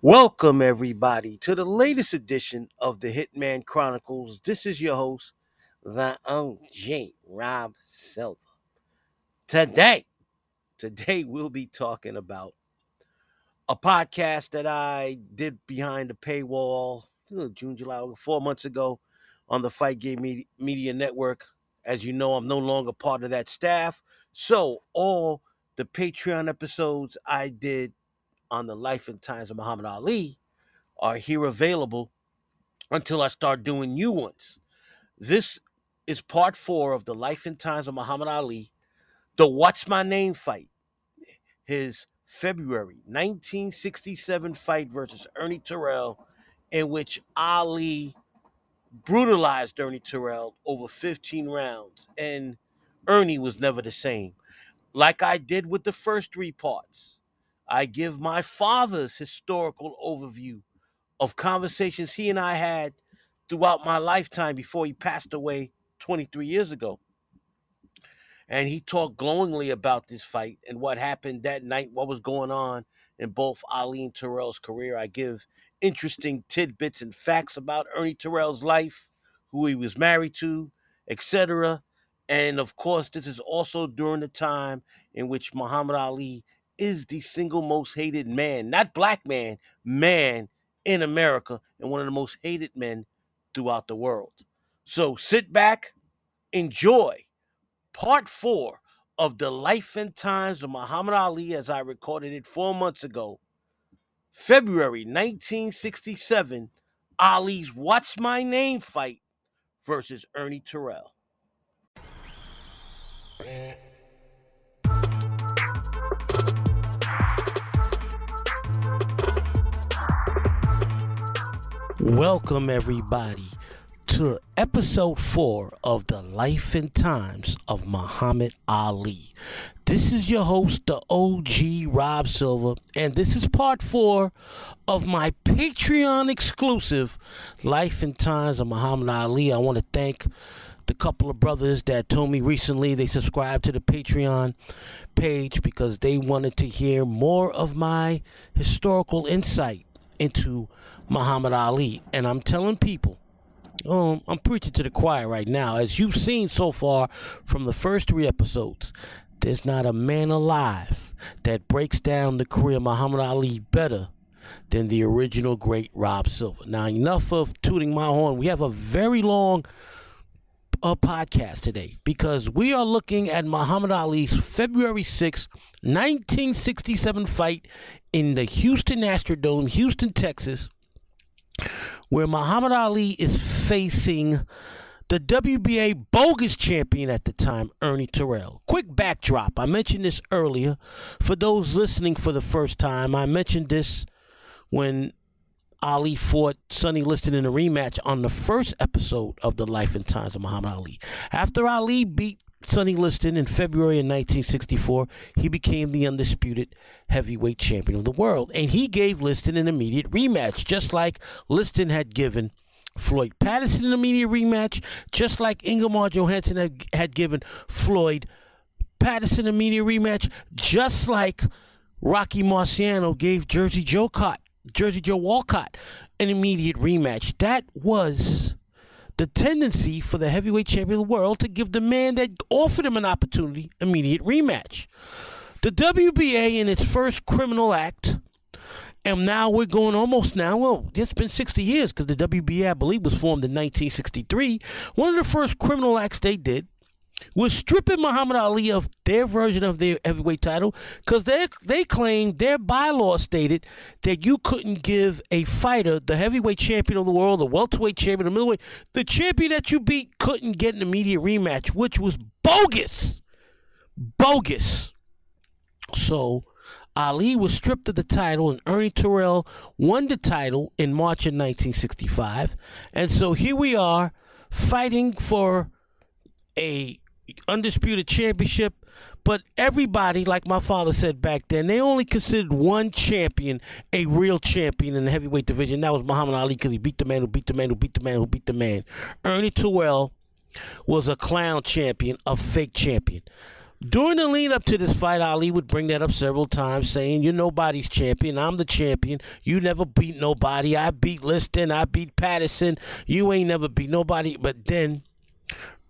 Welcome, everybody, to the latest edition of the Hitman Chronicles. This is your host, the OG, Rob Silva. Today, today we'll be talking about a podcast that I did behind the paywall June, July, four months ago on the Fight Game Media Network. As you know, I'm no longer part of that staff. So, all the Patreon episodes I did on the life and times of Muhammad Ali are here available until I start doing new ones. This is part four of the life and times of Muhammad Ali, the What's My Name fight, his February 1967 fight versus Ernie Terrell, in which Ali brutalized Ernie Terrell over 15 rounds, and Ernie was never the same. Like I did with the first three parts. I give my father's historical overview of conversations he and I had throughout my lifetime before he passed away 23 years ago. And he talked glowingly about this fight and what happened that night, what was going on in both Ali and Terrell's career. I give interesting tidbits and facts about Ernie Terrell's life, who he was married to, etc. And of course, this is also during the time in which Muhammad Ali is the single most hated man, not black man, man in America, and one of the most hated men throughout the world. So sit back, enjoy part four of the life and times of Muhammad Ali as I recorded it four months ago, February 1967, Ali's What's My Name fight versus Ernie Terrell. Welcome, everybody, to episode four of the life and times of Muhammad Ali. This is your host, the OG Rob Silva, and this is part four of my Patreon exclusive Life and Times of Muhammad Ali. I want to thank the couple of brothers that told me recently they subscribed to the Patreon page because they wanted to hear more of my historical insight into Muhammad Ali. And I'm telling people, um, I'm preaching to the choir right now. As you've seen so far from the first three episodes, there's not a man alive that breaks down the career of Muhammad Ali better than the original great Rob Silva. Now, enough of tooting my horn. We have a very long a podcast today because we are looking at Muhammad Ali's February 6, 1967 fight in the Houston Astrodome, Houston, Texas, where Muhammad Ali is facing the WBA bogus champion at the time, Ernie Terrell. Quick backdrop. I mentioned this earlier. For those listening for the first time, I mentioned this when Ali fought Sonny Liston in a rematch on the first episode of The Life and Times of Muhammad Ali. After Ali beat Sonny Liston in February of 1964, he became the undisputed heavyweight champion of the world. And he gave Liston an immediate rematch, just like Liston had given Floyd Patterson an immediate rematch, just like Ingemar Johansson had, had given Floyd Patterson an immediate rematch, just like Rocky Marciano gave Jersey Joe Cott Jersey Joe Walcott an immediate rematch. That was the tendency for the heavyweight champion of the world to give the man that offered him an opportunity immediate rematch. The WBA in its first criminal act, and now we're going almost now, well, it's been 60 years because the WBA, I believe, was formed in 1963. One of the first criminal acts they did was stripping Muhammad Ali of their version of their heavyweight title because they they claimed their bylaw stated that you couldn't give a fighter the heavyweight champion of the world, the welterweight champion, the middleweight, the champion that you beat couldn't get an immediate rematch, which was bogus, bogus. So. Ali was stripped of the title, and Ernie Terrell won the title in March of 1965. And so here we are fighting for a undisputed championship. But everybody, like my father said back then, they only considered one champion a real champion in the heavyweight division. That was Muhammad Ali because he beat the man who beat the man who beat the man who beat the man. Ernie Terrell was a clown champion, a fake champion. During the lead up to this fight, Ali would bring that up several times, saying, You're nobody's champion. I'm the champion. You never beat nobody. I beat Liston. I beat Patterson. You ain't never beat nobody. But then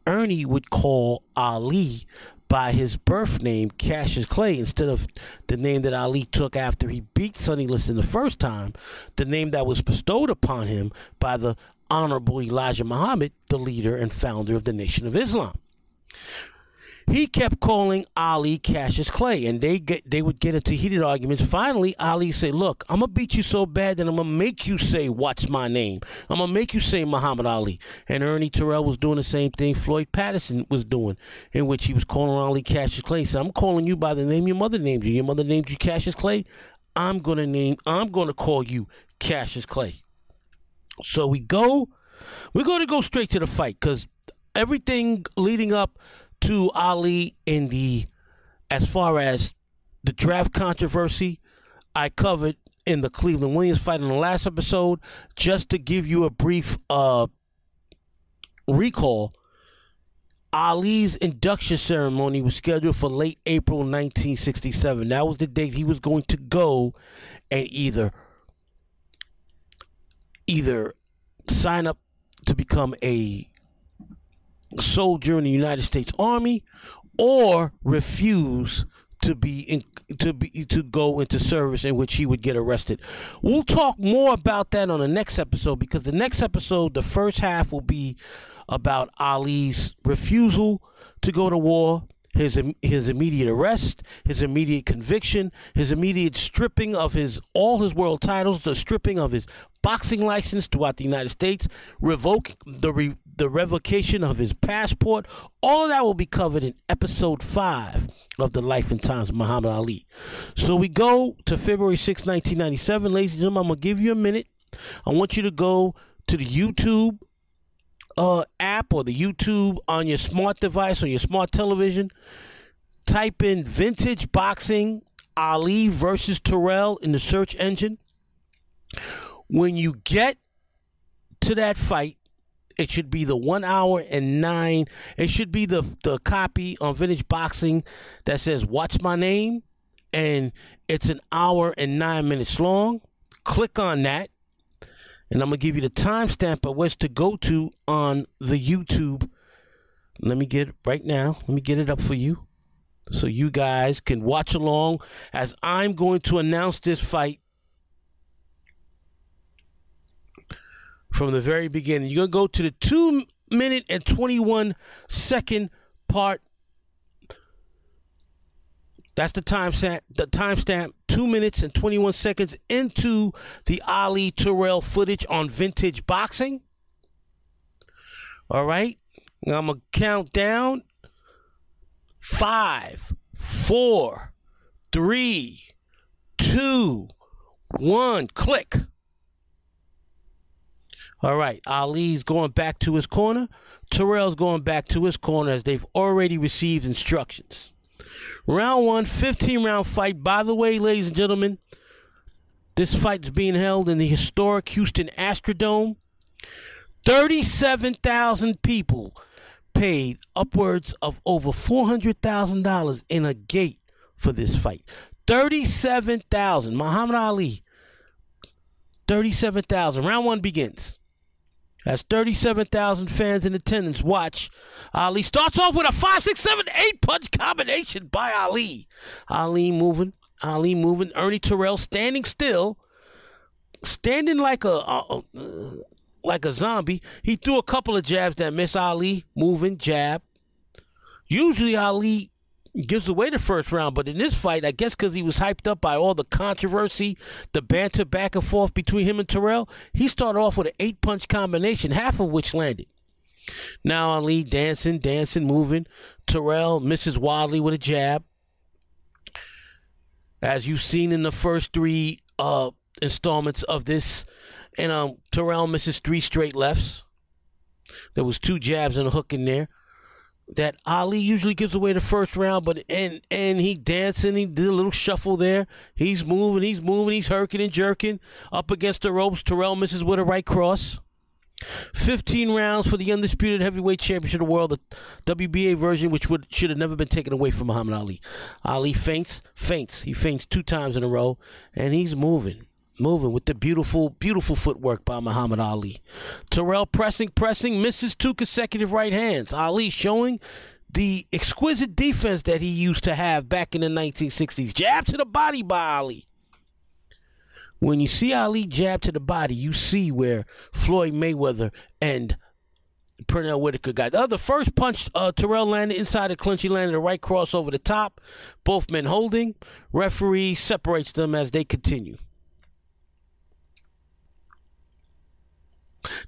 Ernie would call Ali by his birth name, Cassius Clay, instead of the name that Ali took after he beat Sonny Liston the first time, the name that was bestowed upon him by the Honorable Elijah Muhammad, the leader and founder of the Nation of Islam. He kept calling Ali Cassius Clay, and they get they would get into heated arguments. Finally, Ali said, "Look, I'm gonna beat you so bad that I'm gonna make you say what's my name. I'm gonna make you say Muhammad Ali." And Ernie Terrell was doing the same thing Floyd Patterson was doing, in which he was calling Ali Cassius Clay. So I'm calling you by the name your mother named you. Your mother named you Cassius Clay. I'm gonna name. I'm gonna call you Cassius Clay. So we go. We're going to go straight to the fight because everything leading up to Ali in the as far as the draft controversy I covered in the Cleveland Williams fight in the last episode. Just to give you a brief uh, recall, Ali's induction ceremony was scheduled for late April 1967. That was the date he was going to go and either either sign up to become a soldier in the United States Army or refuse to be in, to be to go into service in which he would get arrested. We'll talk more about that on the next episode because the next episode, the first half will be about Ali's refusal to go to war, his his immediate arrest, his immediate conviction, his immediate stripping of his all his world titles, the stripping of his boxing license throughout the United States, revoke the re, the revocation of his passport. All of that will be covered in episode five of the Life and Times of Muhammad Ali. So we go to February 6, 1997. Ladies and gentlemen, I'm going to give you a minute. I want you to go to the YouTube uh, app or the YouTube on your smart device or your smart television. Type in vintage boxing Ali versus Terrell in the search engine. When you get to that fight, it should be the one hour and nine. It should be the the copy on Vintage Boxing that says "What's My Name," and it's an hour and nine minutes long. Click on that, and I'm gonna give you the timestamp of where to go to on the YouTube. Let me get it right now. Let me get it up for you, so you guys can watch along as I'm going to announce this fight from the very beginning. You're going to go to the two minute and 21 second part. That's the time stamp. The timestamp, two minutes and 21 seconds into the Ali Terrell footage on Vintage Boxing. All right, now I'm gonna count down. Five, four, three, two, one. Click. All right, Ali's going back to his corner. Terrell's going back to his corner as they've already received instructions. Round one, 15 round fight. By the way, ladies and gentlemen, this fight is being held in the historic Houston Astrodome. 37,000 people paid upwards of over $400,000 in a gate for this fight. 37,000. Muhammad Ali. 37,000. Round one begins. As 37,000 fans in attendance watch, Ali starts off with a 5, 6, 7, 8 punch combination by Ali. Ali moving, Ali moving. Ernie Terrell standing still, standing like a, a, a like a zombie. He threw a couple of jabs that miss Ali, moving, jab. Usually Ali gives away the first round. But in this fight, I guess because he was hyped up by all the controversy, the banter back and forth between him and Terrell, he started off with an eight punch combination, half of which landed. Now Ali dancing, dancing, moving. Terrell misses wildly with a jab. As you've seen in the first three uh, installments of this, and um, Terrell misses three straight lefts. There was two jabs and a hook in there that Ali usually gives away the first round, but and and he dancing, he did a little shuffle there. He's moving, he's moving, he's herking and jerking up against the ropes. Terrell misses with a right cross. 15 rounds for the undisputed heavyweight championship of the world, the WBA version, which would should have never been taken away from Muhammad Ali. Ali feints, feints. He feints two times in a row, and he's moving, moving with the beautiful, beautiful footwork by Muhammad Ali. Terrell pressing, pressing, misses two consecutive right hands. Ali showing the exquisite defense that he used to have back in the 1960s. Jab to the body by Ali. When you see Ali jab to the body, you see where Floyd Mayweather and Pernell Whitaker got. The other first punch, uh, Terrell landed inside the clinch. He landed a right cross over the top. Both men holding. Referee separates them as they continue.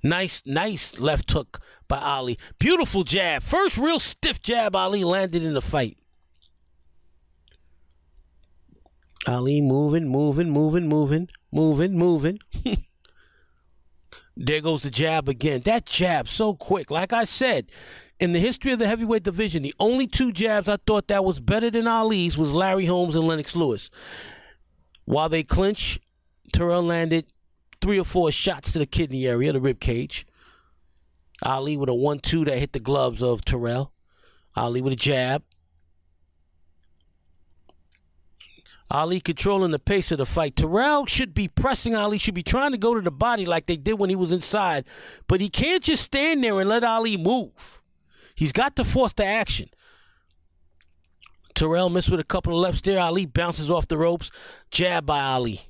Nice, nice left hook by Ali. Beautiful jab. First real stiff jab Ali landed in the fight. Ali moving, moving, moving, moving, moving, moving. there goes the jab again. That jab so quick. Like I said, in the history of the heavyweight division, the only two jabs I thought that was better than Ali's was Larry Holmes and Lennox Lewis. While they clinch, Terrell landed three or four shots to the kidney area, the rib cage. Ali with a one-two that hit the gloves of Terrell. Ali with a jab. Ali controlling the pace of the fight. Terrell should be pressing Ali, should be trying to go to the body like they did when he was inside, but he can't just stand there and let Ali move. He's got to force the action. Terrell missed with a couple of lefts there. Ali bounces off the ropes. Jab by Ali.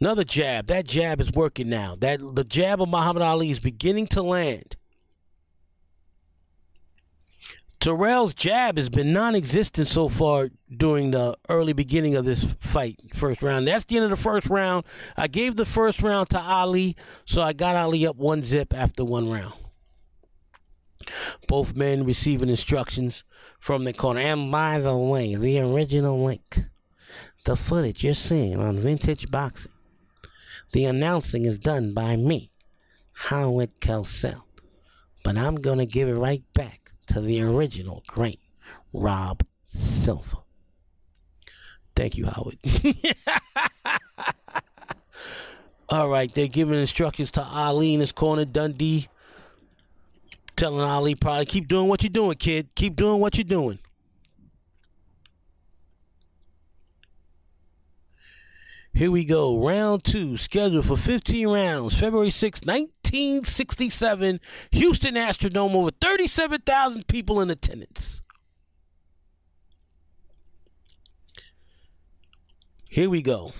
Another jab. That jab is working now. That the jab of Muhammad Ali is beginning to land. Terrell's jab has been non-existent so far during the early beginning of this fight, first round. That's the end of the first round. I gave the first round to Ali, so I got Ali up one zip after one round. Both men receiving instructions from the corner. And by the way, the original link, the footage you're seeing on Vintage Boxing, the announcing is done by me, Howard Cosell. But I'm going to give it right back to the original great Rob Silva. Thank you, Howard. All right, they're giving instructions to Ali in his corner. Dundee telling Ali probably keep doing what you're doing, kid. Keep doing what you're doing. Here we go. Round two, scheduled for 15 rounds. February 6, 1967. Houston Astrodome, over 37,000 people in attendance. Here we go.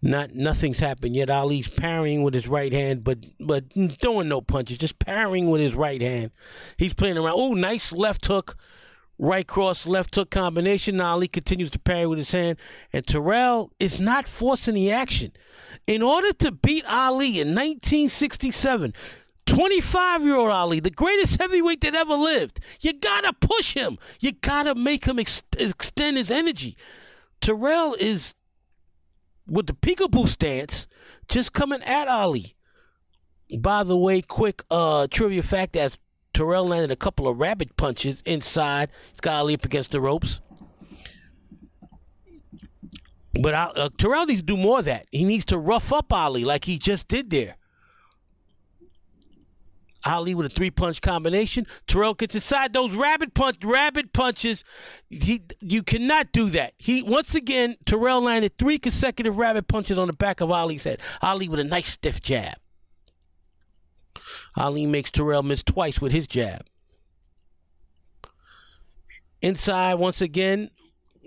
Not nothing's happened yet. Ali's parrying with his right hand, but but throwing no punches, just parrying with his right hand. He's playing around. Oh, nice left hook, right cross, left hook combination. Ali continues to parry with his hand, and Terrell is not forcing the action. In order to beat Ali in 1967, 25 year old Ali, the greatest heavyweight that ever lived. You gotta push him. You gotta make him ex- extend his energy. Terrell is with the peekaboo stance, just coming at Ali. By the way, quick uh, trivia fact as Terrell landed a couple of rabbit punches inside. He's got Ali up against the ropes. But uh, Terrell needs to do more of that. He needs to rough up Ali like he just did there. Ali with a three punch combination. Terrell gets inside those rabbit punch, rabbit punches. He, you cannot do that. He once again Terrell landed three consecutive rabbit punches on the back of Ali's head. Ali with a nice stiff jab. Ali makes Terrell miss twice with his jab. Inside once again,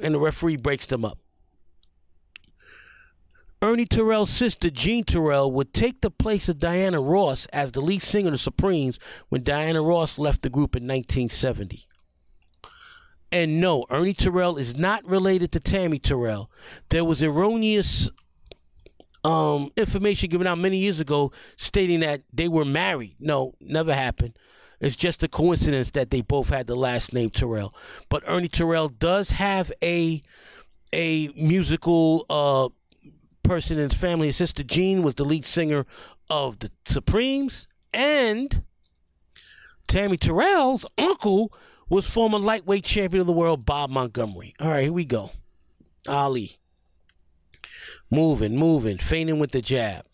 and the referee breaks them up. Ernie Terrell's sister, Jean Terrell, would take the place of Diana Ross as the lead singer of the Supremes when Diana Ross left the group in 1970. And no, Ernie Terrell is not related to Tammy Terrell. There was erroneous um, information given out many years ago stating that they were married. No, never happened. It's just a coincidence that they both had the last name Terrell. But Ernie Terrell does have a a musical uh, person in his family. His sister Jean was the lead singer of the Supremes, and Tammy Terrell's uncle was former lightweight champion of the world Bob Montgomery. All right, here we go. Ali. Moving, moving, feigning with the jab.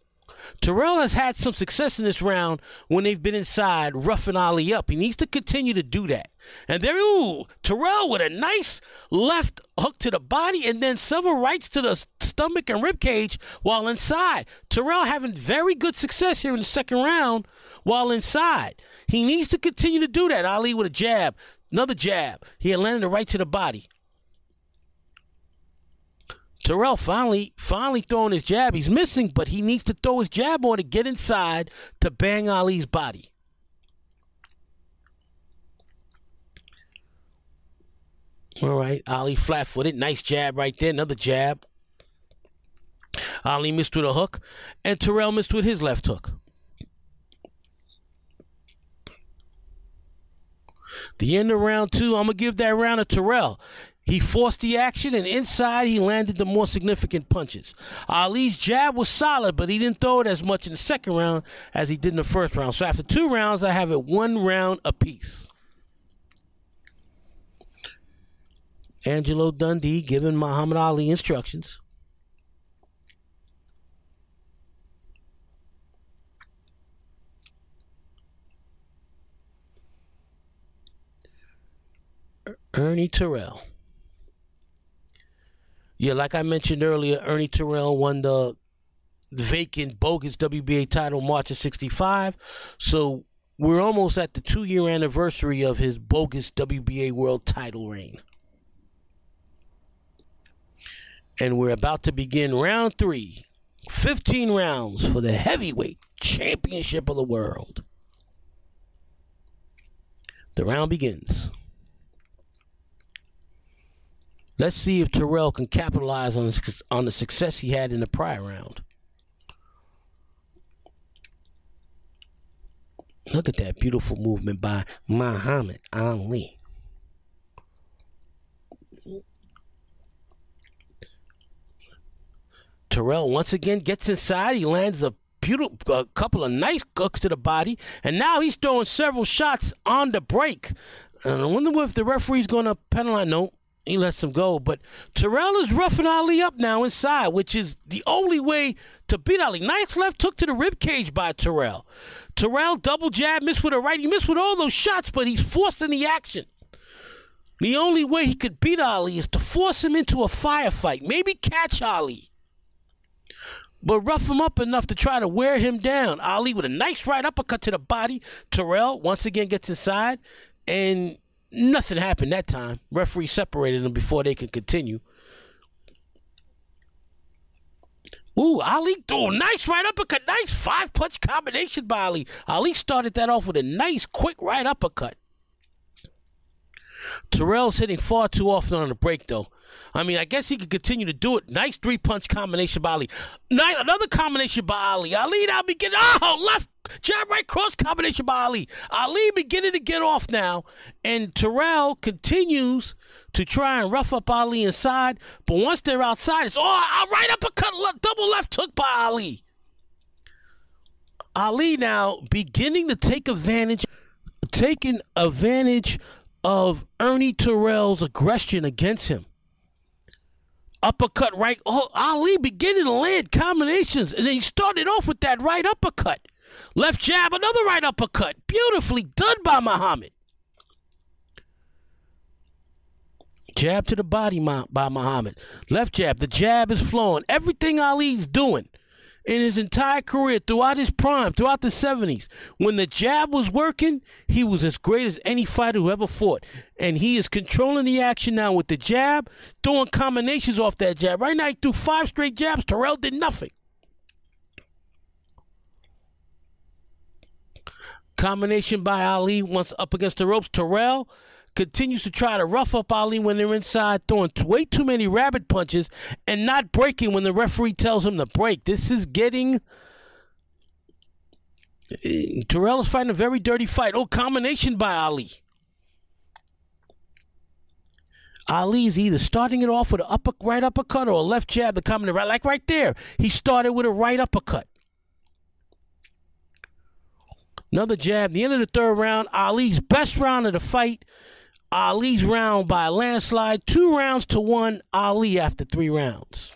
Terrell has had some success in this round when they've been inside, roughing Ali up. He needs to continue to do that. And there, ooh, Terrell with a nice left hook to the body and then several rights to the stomach and rib cage while inside. Terrell having very good success here in the second round while inside. He needs to continue to do that. Ali with a jab, another jab. He had landed a right to the body. Terrell finally finally throwing his jab. He's missing, but he needs to throw his jab on to get inside to bang Ali's body. All right, Ali flat footed. Nice jab right there. Another jab. Ali missed with a hook, and Terrell missed with his left hook. The end of round two, I'm to give that round to Terrell. He forced the action, and inside he landed the more significant punches. Ali's jab was solid, but he didn't throw it as much in the second round as he did in the first round. So after two rounds, I have it one round apiece. Angelo Dundee giving Muhammad Ali instructions. Ernie Terrell. Yeah, like I mentioned earlier, Ernie Terrell won the vacant bogus WBA title March of 65. So we're almost at the two year anniversary of his bogus WBA world title reign. And we're about to begin round three 15 rounds for the heavyweight championship of the world. The round begins. Let's see if Terrell can capitalize on the, on the success he had in the prior round. Look at that beautiful movement by Muhammad Ali. Terrell once again gets inside. He lands a beautiful a couple of nice hooks to the body, and now he's throwing several shots on the break. And I wonder if the referee's going to penalize. No, he lets him go. But Terrell is roughing Ali up now inside, which is the only way to beat Ali. Nice left took to the rib cage by Terrell. Terrell double jab, missed with a right. He missed with all those shots, but he's forcing the action. The only way he could beat Ali is to force him into a firefight. Maybe catch Ali. But rough him up enough to try to wear him down. Ali with a nice right uppercut to the body. Terrell once again gets inside and Nothing happened that time. Referee separated them before they could continue. Ooh, Ali a nice right uppercut. Nice five punch combination by Ali. Ali started that off with a nice quick right uppercut. Terrell's hitting far too often on the break, though. I mean, I guess he could continue to do it. Nice three punch combination by Ali. Nice, another combination by Ali. Ali now beginning. Oh, left jab right cross combination by Ali. Ali beginning to get off now, and Terrell continues to try and rough up Ali inside. But once they're outside, it's oh, right uppercut, double left hook by Ali. Ali now beginning to take advantage, taking advantage of Ernie Terrell's aggression against him. Uppercut right. Oh, Ali beginning to land combinations, and then he started off with that right uppercut. Left jab, another right uppercut. Beautifully done by Muhammad. Jab to the body by Muhammad. Left jab. The jab is flowing. Everything Ali's doing in his entire career, throughout his prime, throughout the 70s, when the jab was working, he was as great as any fighter who ever fought. And he is controlling the action now with the jab, throwing combinations off that jab. Right now, he threw five straight jabs. Terrell did nothing. Combination by Ali once up against the ropes. Terrell continues to try to rough up Ali when they're inside, throwing way too many rabbit punches and not breaking when the referee tells him to break. This is getting. Eh, Terrell is fighting a very dirty fight. Oh, combination by Ali. Ali is either starting it off with an upper, right uppercut or a left jab to come in right. Like right there, he started with a right uppercut. Another jab. The end of the third round, Ali's best round of the fight Ali's round by a landslide, two rounds to one. Ali after three rounds.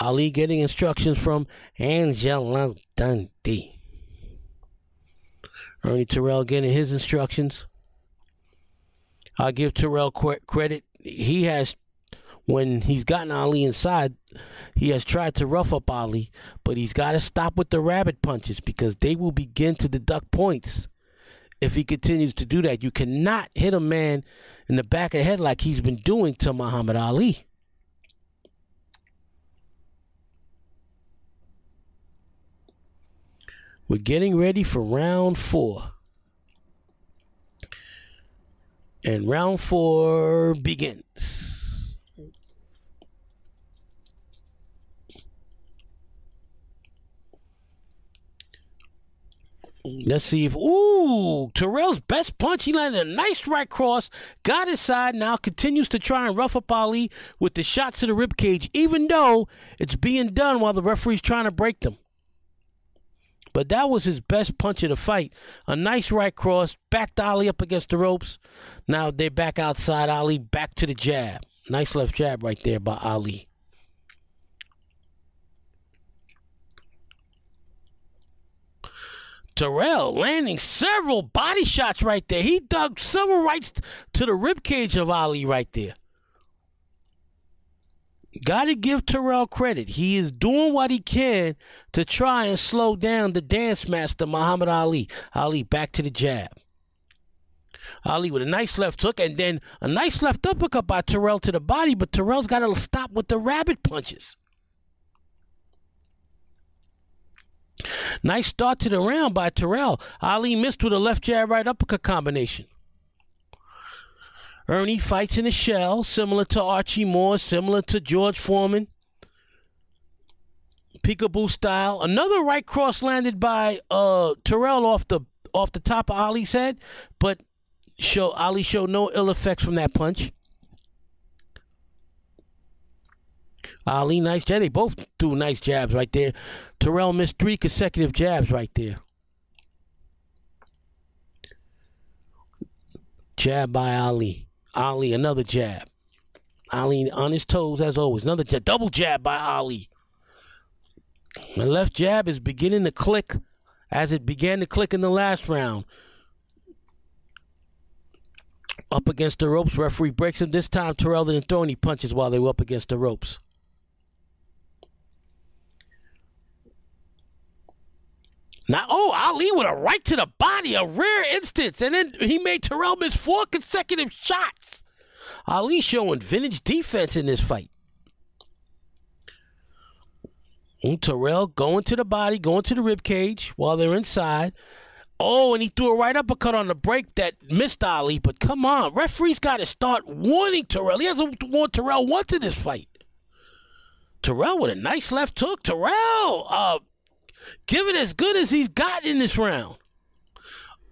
Ali getting instructions from Angelo Dundee. Ernie Terrell getting his instructions. I give Terrell credit. He has, when he's gotten Ali inside, he has tried to rough up Ali, but he's got to stop with the rabbit punches because they will begin to deduct points if he continues to do that. You cannot hit a man in the back of the head like he's been doing to Muhammad Ali. We're getting ready for round four. And round four begins. Let's see if ooh Terrell's best punch. He landed a nice right cross, got his side. Now continues to try and rough up Ali with the shots to the rib cage, even though it's being done while the referee's trying to break them. But that was his best punch of the fight. A nice right cross, backed Ali up against the ropes. Now they're back outside Ali, back to the jab. Nice left jab right there by Ali. Terrell landing several body shots right there. He dug several rights to the rib cage of Ali right there. Got to give Terrell credit. He is doing what he can to try and slow down the dance master, Muhammad Ali. Ali back to the jab. Ali with a nice left hook and then a nice left uppercut by Terrell to the body, but Terrell's got to stop with the rabbit punches. Nice start to the round by Terrell. Ali missed with a left jab, right uppercut combination. Ernie fights in a shell, similar to Archie Moore, similar to George Foreman. Peekaboo style. Another right cross landed by uh, Terrell off the off the top of Ali's head, but show Ali showed no ill effects from that punch. Ali, nice jab. They both threw nice jabs right there. Terrell missed three consecutive jabs right there. Jab by Ali. Ali, another jab. Ali on his toes as always. Another jab, double jab by Ali. The left jab is beginning to click as it began to click in the last round. Up against the ropes, referee breaks him. This time, Terrell didn't throw any punches while they were up against the ropes. Now, oh, Ali with a right to the body, a rare instance. And then he made Terrell miss four consecutive shots. Ali showing vintage defense in this fight. And Terrell going to the body, going to the rib cage while they're inside. Oh, and he threw a right uppercut on the break that missed Ali. But come on, referee's got to start warning Terrell. He hasn't warned Terrell once in this fight. Terrell with a nice left hook. Terrell, uh, Give it as good as he's got in this round.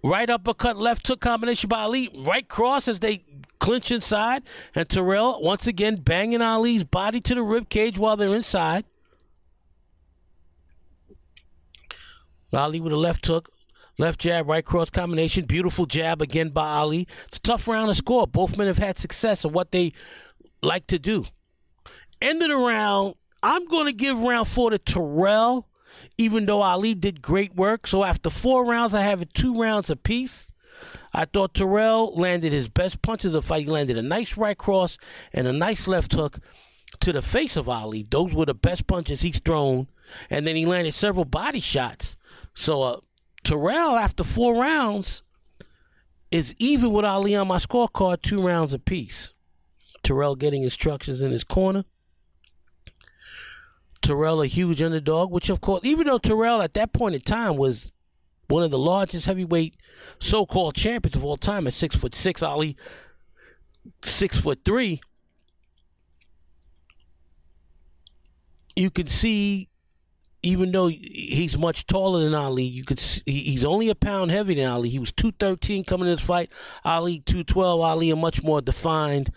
Right uppercut, left hook combination by Ali. Right cross as they clinch inside. And Terrell, once again, banging Ali's body to the rib cage while they're inside. Ali with a left hook, left jab, right cross combination. Beautiful jab again by Ali. It's a tough round to score. Both men have had success in what they like to do. End of the round, I'm going to give round four to Terrell even though Ali did great work. So after four rounds, I have it two rounds apiece. I thought Terrell landed his best punches of fight. He landed a nice right cross and a nice left hook to the face of Ali. Those were the best punches he's thrown. And then he landed several body shots. So uh, Terrell, after four rounds, is even with Ali on my scorecard, two rounds apiece. Terrell getting instructions in his corner. Terrell a huge underdog, which of course, even though Terrell at that point in time was one of the largest heavyweight so-called champions of all time at six foot six, Ali six foot three. You can see, even though he's much taller than Ali, you could he's only a pound heavier than Ali. He was two thirteen coming in this fight. Ali two twelve. Ali a much more defined.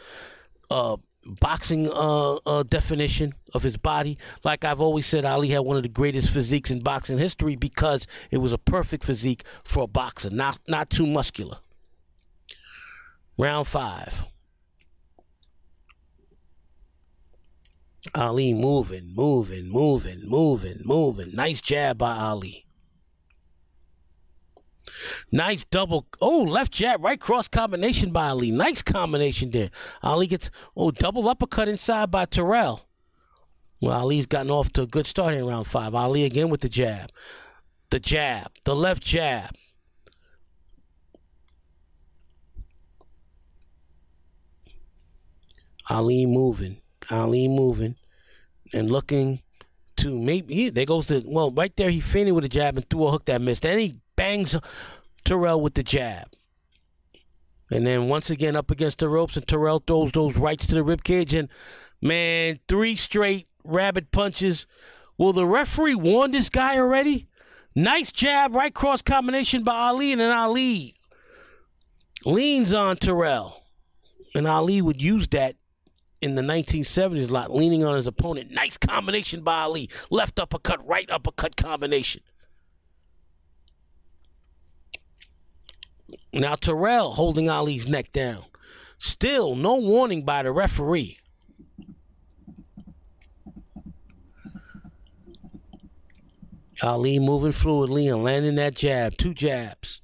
Uh, boxing uh, uh, definition of his body. Like I've always said, Ali had one of the greatest physiques in boxing history because it was a perfect physique for a boxer, not not too muscular. Round five. Ali moving, moving, moving, moving, moving. Nice jab by Ali. Nice double. Oh, left jab, right cross combination by Ali. Nice combination there. Ali gets, oh, double uppercut inside by Terrell. Well, Ali's gotten off to a good start in round five. Ali again with the jab. The jab, the left jab. Ali moving, Ali moving, and looking to maybe he, there goes the well right there. He feinted with a jab and threw a hook that missed. Then he bangs Terrell with the jab. And then once again up against the ropes, and Terrell throws those rights to the rib cage, and man, three straight rabbit punches. Will the referee warn this guy already? Nice jab, right cross combination by Ali, and then Ali leans on Terrell. And Ali would use that in the 1970s a lot, leaning on his opponent. Nice combination by Ali. Left uppercut, right uppercut combination. Now Terrell holding Ali's neck down. Still no warning by the referee. Ali moving fluidly and landing that jab. Two jabs.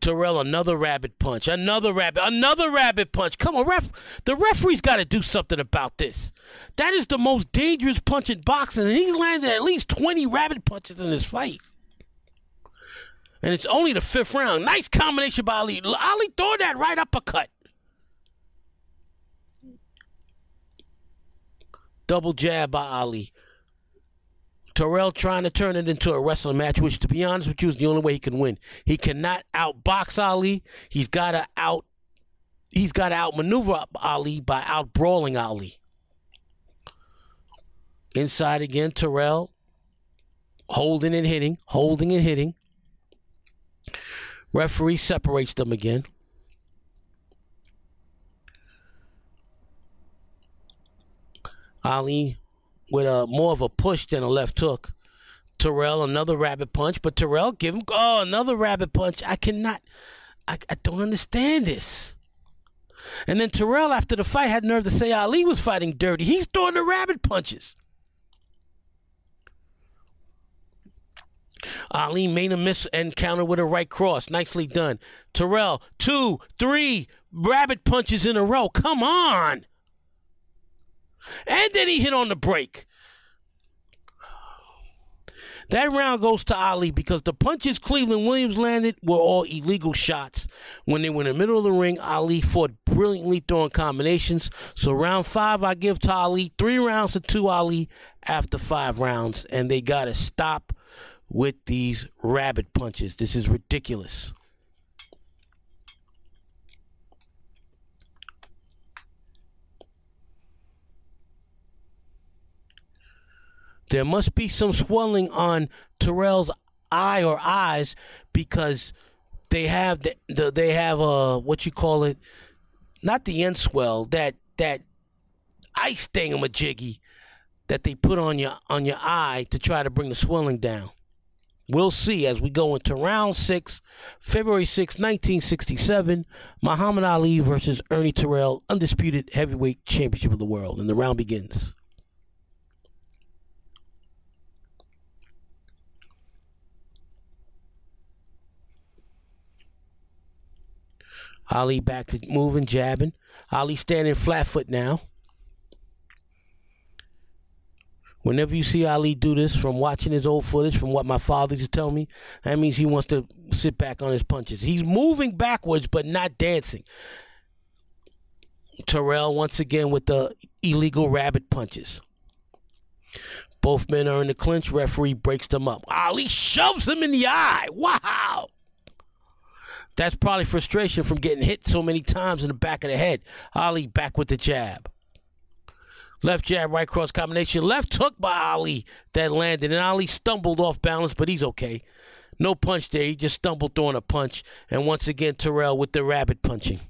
Terrell, another rabbit punch. Another rabbit. Another rabbit punch. Come on, ref. The referee's got to do something about this. That is the most dangerous punch in boxing, and he's landed at least 20 rabbit punches in this fight and it's only the fifth round. Nice combination by Ali. Ali throw that right uppercut. Double jab by Ali. Terrell trying to turn it into a wrestling match, which, to be honest with you, is the only way he can win. He cannot outbox Ali. He's got to out. He's got to outmaneuver Ali by outbrawling Ali. Inside again, Terrell holding and hitting, holding and hitting. Referee separates them again. Ali with a more of a push than a left hook. Terrell another rabbit punch, but Terrell give him oh another rabbit punch. I cannot, I, I don't understand this. And then Terrell after the fight had nerve to say Ali was fighting dirty. He's throwing the rabbit punches. Ali made a miss and with a right cross. Nicely done. Terrell, two, three rabbit punches in a row. Come on. And then he hit on the break. That round goes to Ali because the punches Cleveland Williams landed were all illegal shots. When they were in the middle of the ring, Ali fought brilliantly throwing combinations. So round five, I give to Ali. Three rounds to two Ali after five rounds. And they got to stop with these rabbit punches. This is ridiculous. There must be some swelling on Terrell's eye or eyes because they have the, the they have a what you call it, not the Enswell that that ice thingamajiggy that they put on your on your eye to try to bring the swelling down. We'll see as we go into round six, February 6, 1967. Muhammad Ali versus Ernie Terrell, undisputed heavyweight championship of the world. And the round begins. Ali back to moving, jabbing. Ali standing flat foot now. Whenever you see Ali do this, from watching his old footage, from what my father used to tell me, that means he wants to sit back on his punches. He's moving backwards, but not dancing. Terrell once again with the illegal rabbit punches. Both men are in the clinch. Referee breaks them up. Ali shoves him in the eye. Wow. That's probably frustration from getting hit so many times in the back of the head. Ali back with the jab. Left jab, right cross combination. Left hook by Ali that landed. And Ali stumbled off balance, but he's okay. No punch there. He just stumbled throwing a punch. And once again, Terrell with the rabbit punching.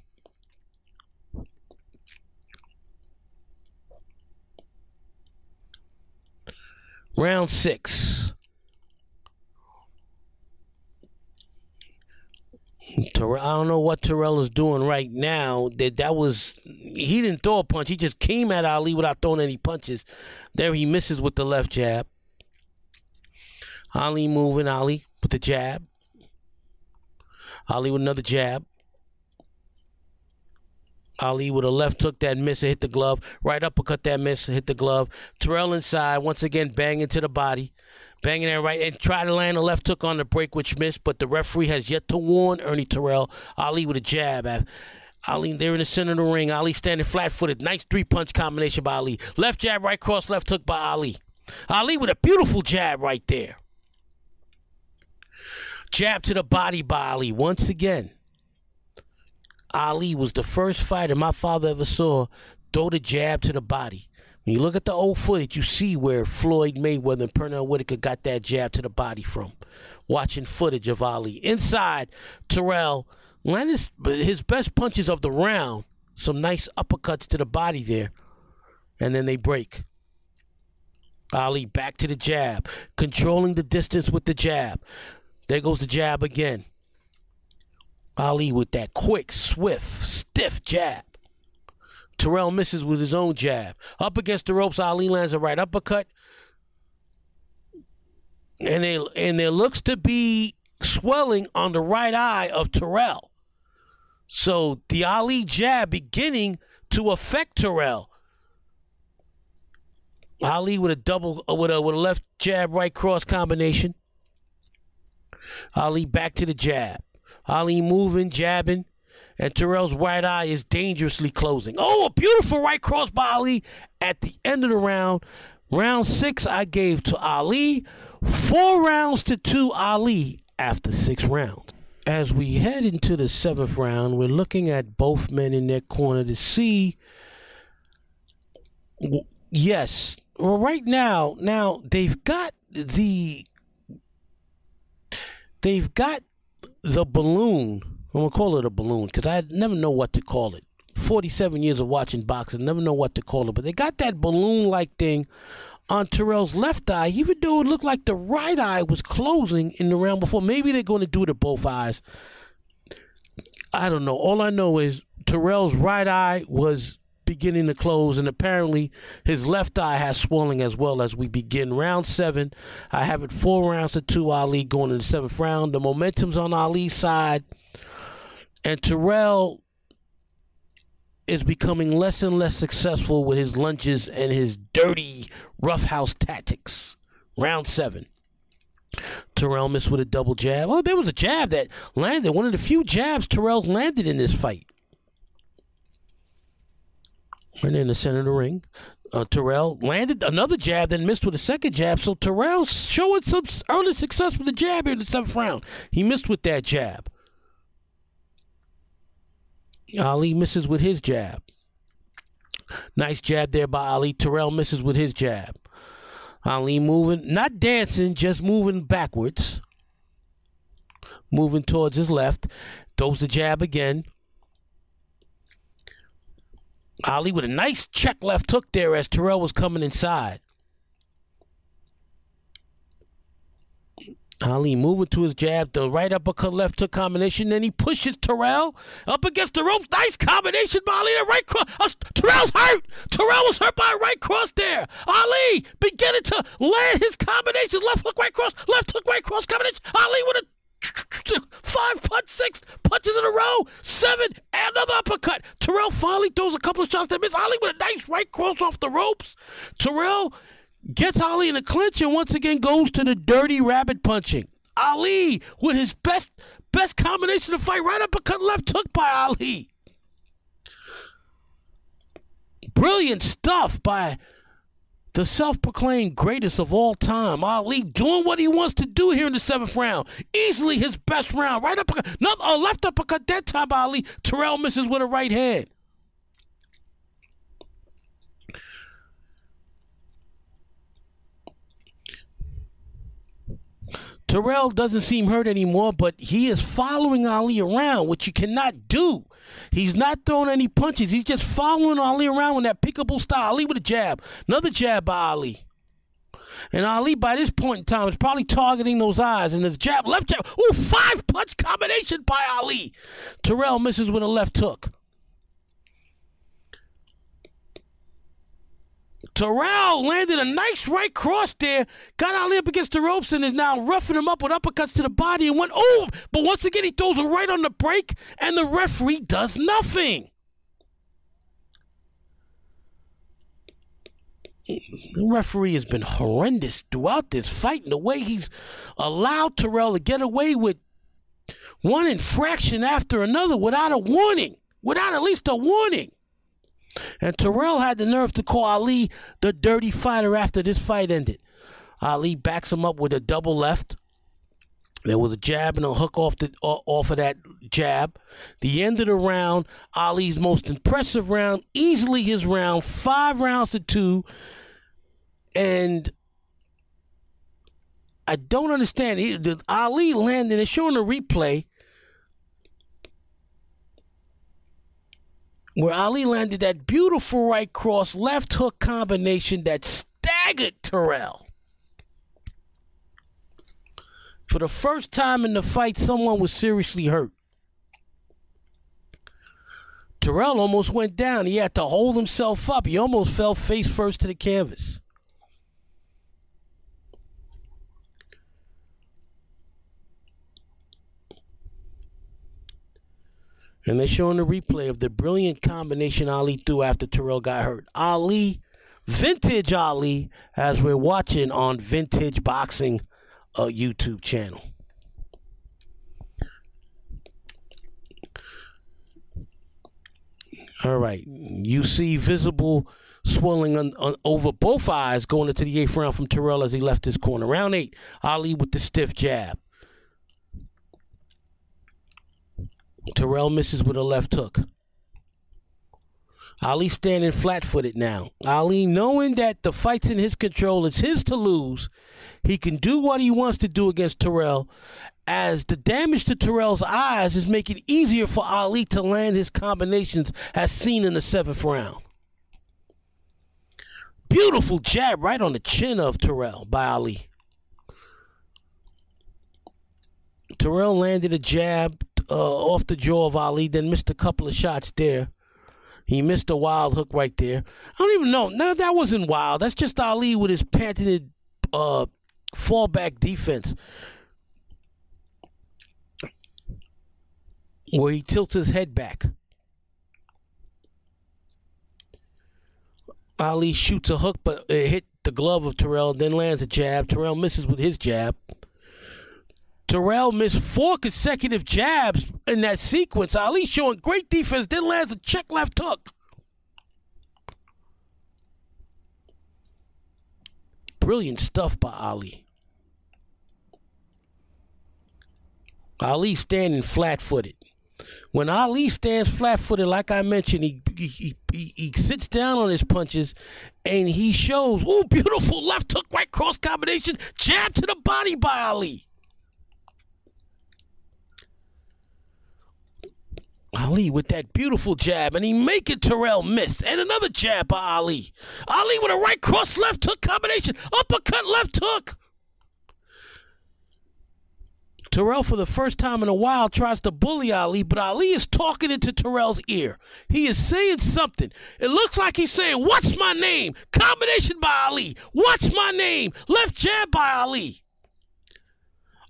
Round six. Terrell, I don't know what Terrell is doing right now. That that was he didn't throw a punch. He just came at Ali without throwing any punches. There he misses with the left jab. Ali moving, Ali with the jab. Ali with another jab. Ali with a left hook that miss and hit the glove. Right uppercut that miss and hit the glove. Terrell inside, once again banging to the body. Banging that right and try to land a left hook on the break, which missed, but the referee has yet to warn Ernie Terrell. Ali with a jab. Ali, they're in the center of the ring. Ali standing flat footed. Nice three punch combination by Ali. Left jab, right cross, left hook by Ali. Ali with a beautiful jab right there. Jab to the body by Ali once again. Ali was the first fighter my father ever saw throw the jab to the body. When you look at the old footage, you see where Floyd Mayweather and Pernell Whitaker got that jab to the body from. Watching footage of Ali. Inside, Terrell landed his best punches of the round. Some nice uppercuts to the body there. And then they break. Ali back to the jab, controlling the distance with the jab. There goes the jab again. Ali with that quick, swift, stiff jab. Terrell misses with his own jab. Up against the ropes, Ali lands a right uppercut. And they, and there looks to be swelling on the right eye of Terrell. So the Ali jab beginning to affect Terrell. Ali with a double with a with a left jab right cross combination. Ali back to the jab. Ali moving, jabbing, and Terrell's right eye is dangerously closing. Oh, a beautiful right cross by Ali at the end of the round. Round six, I gave to Ali. Four rounds to two, Ali after six rounds. As we head into the seventh round, we're looking at both men in their corner to see. Yes, well, right now, now they've got the they've got the balloon. I'm gonna call it a balloon because I never know what to call it. 47 years of watching boxing, never know what to call it. But they got that balloon-like thing on Terrell's left eye, even though it looked like the right eye was closing in the round before. Maybe they're going to do it to both eyes. I don't know. All I know is Terrell's right eye was beginning to close, and apparently his left eye has swelling as well as we begin round seven. I have it four rounds to two. Ali going in the seventh round. The momentum's on Ali's side, and Terrell is becoming less and less successful with his lunges and his dirty roughhouse tactics. Round seven. Terrell missed with a double jab. Oh, there was a jab that landed. One of the few jabs Terrell's landed in this fight. Right in the center of the ring. Uh, Terrell landed another jab, then missed with a second jab. So Terrell showing some early success with the jab here in the seventh round. He missed with that jab. Ali misses with his jab. Nice jab there by Ali. Terrell misses with his jab. Ali moving, not dancing, just moving backwards. Moving towards his left. Throws the jab again. Ali with a nice check left hook there as Terrell was coming inside. Ali moving to his jab, the right uppercut, left hook combination. Then he pushes Terrell up against the ropes. Nice combination by Ali. The right cross. Uh, Terrell's hurt. Terrell was hurt by a right cross there. Ali beginning to land his combinations. Left hook, right cross, left hook, right cross combination. Ali with a five punch, six punches in a row, seven, and another uppercut. Terrell finally throws a couple of shots that miss. Ali with a nice right cross off the ropes. Terrell gets Ali in a clinch and once again goes to the dirty rabbit punching. Ali with his best best combination of fight, right uppercut, left hook by Ali. Brilliant stuff by the self-proclaimed greatest of all time, Ali, doing what he wants to do here in the seventh round. Easily his best round. Right up, not a left uppercut that time Ali. Terrell misses with a right hand. Terrell doesn't seem hurt anymore, but he is following Ali around, which you cannot do. He's not throwing any punches. He's just following Ali around with that pickable style. Ali with a jab. Another jab by Ali. And Ali, by this point in time, is probably targeting those eyes. And his jab, left jab. Ooh, five punch combination by Ali. Terrell misses with a left hook. Terrell landed a nice right cross there, got Ali up against the ropes, and is now roughing him up with uppercuts to the body and went, oh, but once again, he throws a right on the break, and the referee does nothing. The referee has been horrendous throughout this fight, and the way he's allowed Terrell to get away with one infraction after another without a warning, without at least a warning. And Terrell had the nerve to call Ali the dirty fighter after this fight ended. Ali backs him up with a double left. There was a jab and a hook off the off of that jab. The end of the round, Ali's most impressive round, easily his round, five rounds to two. And I don't understand. He, the, Ali landed. They're showing a replay where Ali landed that beautiful right cross left hook combination that staggered Terrell. For the first time in the fight, someone was seriously hurt. Terrell almost went down. He had to hold himself up. He almost fell face first to the canvas. And they're showing a replay of the brilliant combination Ali threw after Terrell got hurt. Ali, vintage Ali, as we're watching on Vintage Boxing uh, YouTube channel. All right. You see visible swelling on, on, over both eyes going into the eighth round from Terrell as he left his corner. Round eight, Ali with the stiff jab. Terrell misses with a left hook. Ali standing flat footed now. Ali knowing that the fight's in his control, it's his to lose. He can do what he wants to do against Terrell, as the damage to Terrell's eyes is making easier for Ali to land his combinations as seen in the seventh round. Beautiful jab right on the chin of Terrell by Ali. Terrell landed a jab uh, off the jaw of Ali, then missed a couple of shots there. He missed a wild hook right there. I don't even know. No, that wasn't wild. That's just Ali with his patented uh, fallback defense. Where he tilts his head back. Ali shoots a hook, but it hit the glove of Terrell, then lands a jab. Terrell misses with his jab. Terrell missed four consecutive jabs in that sequence. Ali showing great defense, then lands a check left hook. Brilliant stuff by Ali. Ali standing flat footed. When Ali stands flat footed, like I mentioned, he, he, he, he, sits down on his punches and he shows, oh, beautiful left hook, right cross combination, jab to the body by Ali. Ali with that beautiful jab, and he making Terrell miss. And another jab by Ali. Ali with a right cross left hook combination. Uppercut left hook. Terrell, for the first time in a while, tries to bully Ali, but Ali is talking into Terrell's ear. He is saying something. It looks like he's saying, What's my name? Combination by Ali. What's my name? Left jab by Ali.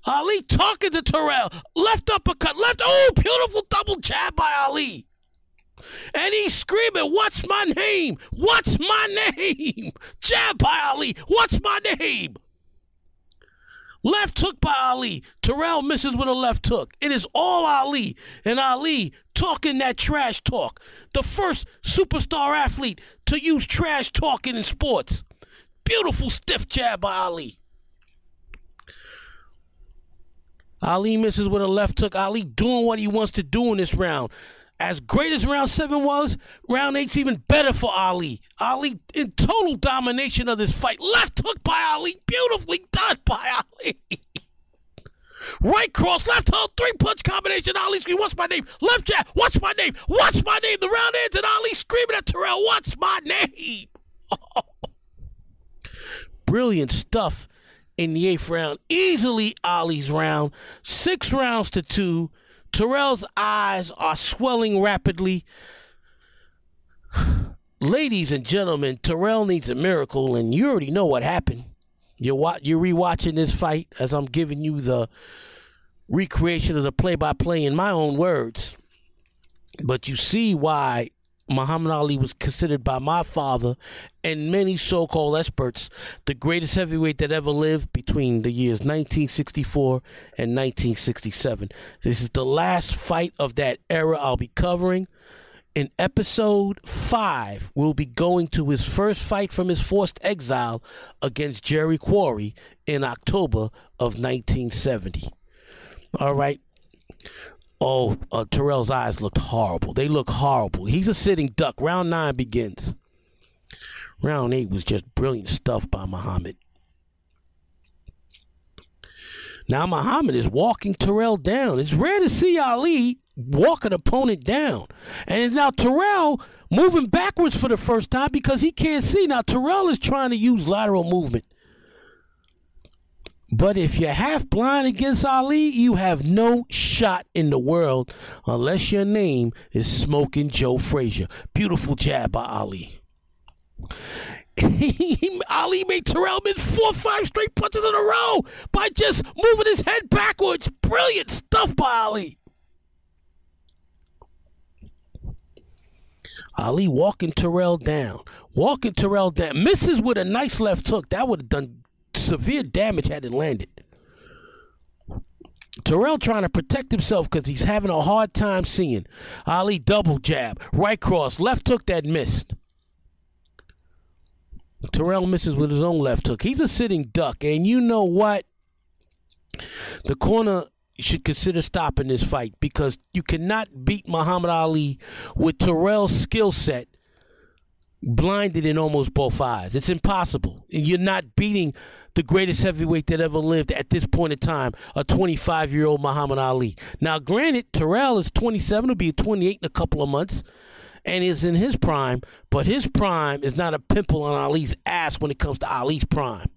Ali talking to Terrell. Left uppercut. Left. Oh, beautiful double jab by Ali. And he's screaming, What's my name? What's my name? Jab by Ali. What's my name? Left hook by Ali. Terrell misses with a left hook. It is all Ali. And Ali talking that trash talk. The first superstar athlete to use trash talking in sports. Beautiful stiff jab by Ali. Ali misses with a left hook. Ali doing what he wants to do in this round. As great as round seven was, round eight's even better for Ali. Ali in total domination of this fight. Left hook by Ali. Beautifully done by Ali. Right cross, left hook, three punch combination. Ali screaming, What's my name? Left jab, What's my name? What's my name? The round ends and Ali screaming at Terrell, What's my name? brilliant stuff in the eighth round. Easily Ali's round. Six rounds to two. Terrell's eyes are swelling rapidly. Ladies and gentlemen, Terrell needs a miracle, and you already know what happened. You're wa- you're rewatching this fight as I'm giving you the recreation of the play-by-play in my own words. But you see why Muhammad Ali was considered by my father and many so called experts the greatest heavyweight that ever lived between the years 1964 and 1967. This is the last fight of that era I'll be covering. In episode 5, we'll be going to his first fight from his forced exile against Jerry Quarry in October of 1970. All right. Oh, uh, Terrell's eyes looked horrible. They look horrible. He's a sitting duck. Round nine begins. Round eight was just brilliant stuff by Muhammad. Now Muhammad is walking Terrell down. It's rare to see Ali walk an opponent down. And now Terrell moving backwards for the first time because he can't see. Now Terrell is trying to use lateral movement. But if you're half blind against Ali, you have no shot in the world unless your name is Smoking Joe Frazier. Beautiful jab by Ali. Ali made Terrell miss four, five straight punches in a row by just moving his head backwards. Brilliant stuff by Ali. Ali walking Terrell down, walking Terrell down, misses with a nice left hook. That would have done severe damage had it landed. Terrell trying to protect himself because he's having a hard time seeing. Ali double jab, right cross, left hook that missed. Terrell misses with his own left hook. He's a sitting duck, and you know what? The corner should consider stopping this fight because you cannot beat Muhammad Ali with Terrell's skill set blinded in almost both eyes. It's impossible. You're not beating the greatest heavyweight that ever lived at this point in time, a 25 year old Muhammad Ali. Now, granted, Terrell is 27, will be 28 in a couple of months, and is in his prime, but his prime is not a pimple on Ali's ass when it comes to Ali's prime.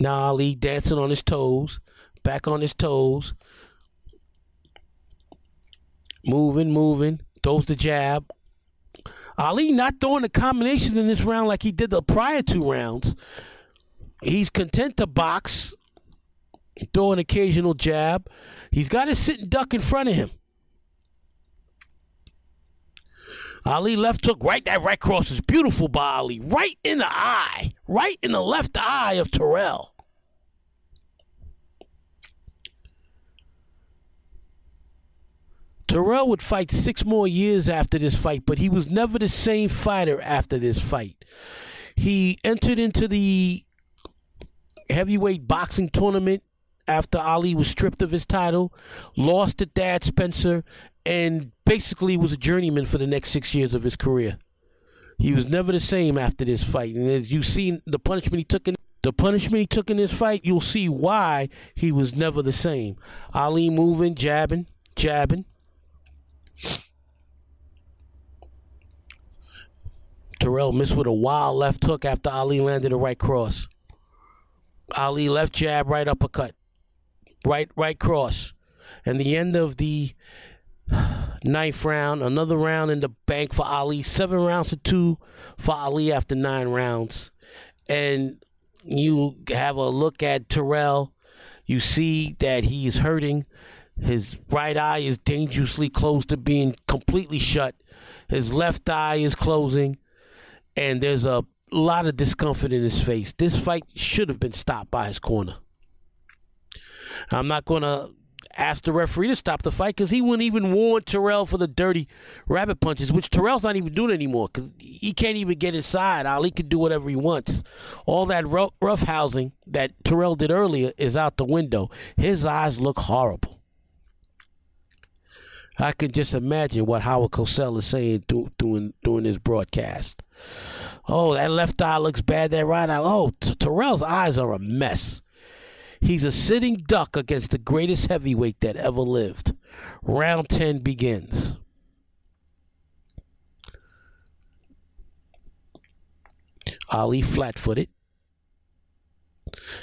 Now, Ali dancing on his toes, back on his toes, moving, moving, throws the jab, Ali not throwing the combinations in this round like he did the prior two rounds. He's content to box, throw an occasional jab. He's got to sit and duck in front of him. Ali left hook right. That right cross is beautiful by Ali. Right in the eye. Right in the left eye of Terrell. Terrell would fight six more years after this fight, but he was never the same fighter after this fight. He entered into the heavyweight boxing tournament after Ali was stripped of his title, lost to Thad Spencer, and basically was a journeyman for the next six years of his career. He was never the same after this fight. And as you see the punishment he took in the punishment he took in this fight, you'll see why he was never the same. Ali moving, jabbing, jabbing, Terrell missed with a wild left hook after Ali landed a right cross. Ali left jab, right uppercut, right right cross, and the end of the ninth round. Another round in the bank for Ali. Seven rounds to two for Ali after nine rounds, and you have a look at Terrell. You see that he is hurting. His right eye is dangerously close to being completely shut. His left eye is closing, and there's a lot of discomfort in his face. This fight should have been stopped by his corner. I'm not going to ask the referee to stop the fight because he wouldn't even warn Terrell for the dirty rabbit punches, which Terrell's not even doing anymore because he can't even get inside. Ali can do whatever he wants. All that rough, housing that Terrell did earlier is out the window. His eyes look horrible. I can just imagine what Howard Cosell is saying during during this broadcast. Oh, that left eye looks bad. That right eye. Oh, Terrell's eyes are a mess. He's a sitting duck against the greatest heavyweight that ever lived. Round 10 begins. Ali flat footed.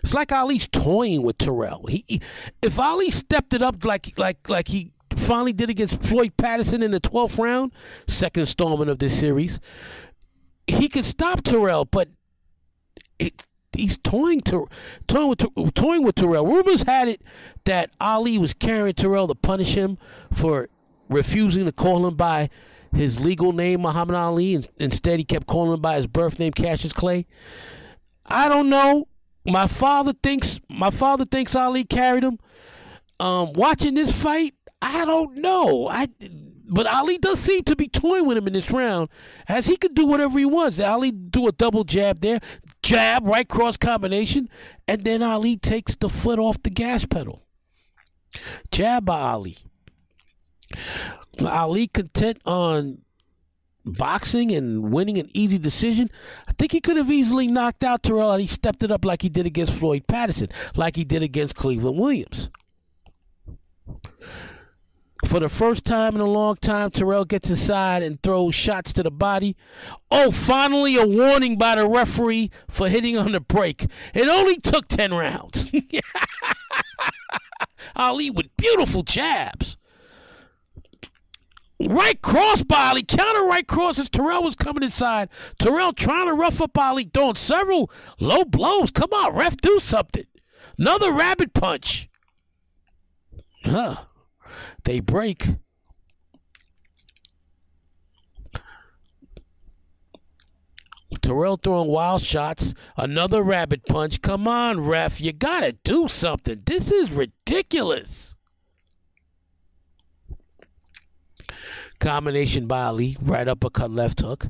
It's like Ali's toying with Terrell. He, if Ali stepped it up like like like he finally did against Floyd Patterson in the 12th round, second installment of this series, he could stop Terrell, but it, he's toying to toying with toying with Terrell. Rumors had it that Ali was carrying Terrell to punish him for refusing to call him by his legal name, Muhammad Ali. And instead, he kept calling him by his birth name, Cassius Clay. I don't know. My father thinks my father thinks Ali carried him. Um, watching this fight, I don't know. I but Ali does seem to be toying with him in this round, as he could do whatever he wants. Ali do a double jab there, jab right cross combination, and then Ali takes the foot off the gas pedal. Jab by Ali. Ali content on boxing and winning an easy decision, I think he could have easily knocked out Terrell and he stepped it up like he did against Floyd Patterson, like he did against Cleveland Williams. For the first time in a long time, Terrell gets inside and throws shots to the body. Oh, finally a warning by the referee for hitting on the break. It only took 10 rounds. Ali with beautiful jabs. Right cross by Ali, counter right cross as Terrell was coming inside. Terrell trying to rough up Ali, throwing several low blows. Come on, ref, do something. Another rabbit punch. Huh. They break. Terrell throwing wild shots. Another rabbit punch. Come on, ref. You got to do something. This is ridiculous. Combination by Ali, right uppercut, left hook.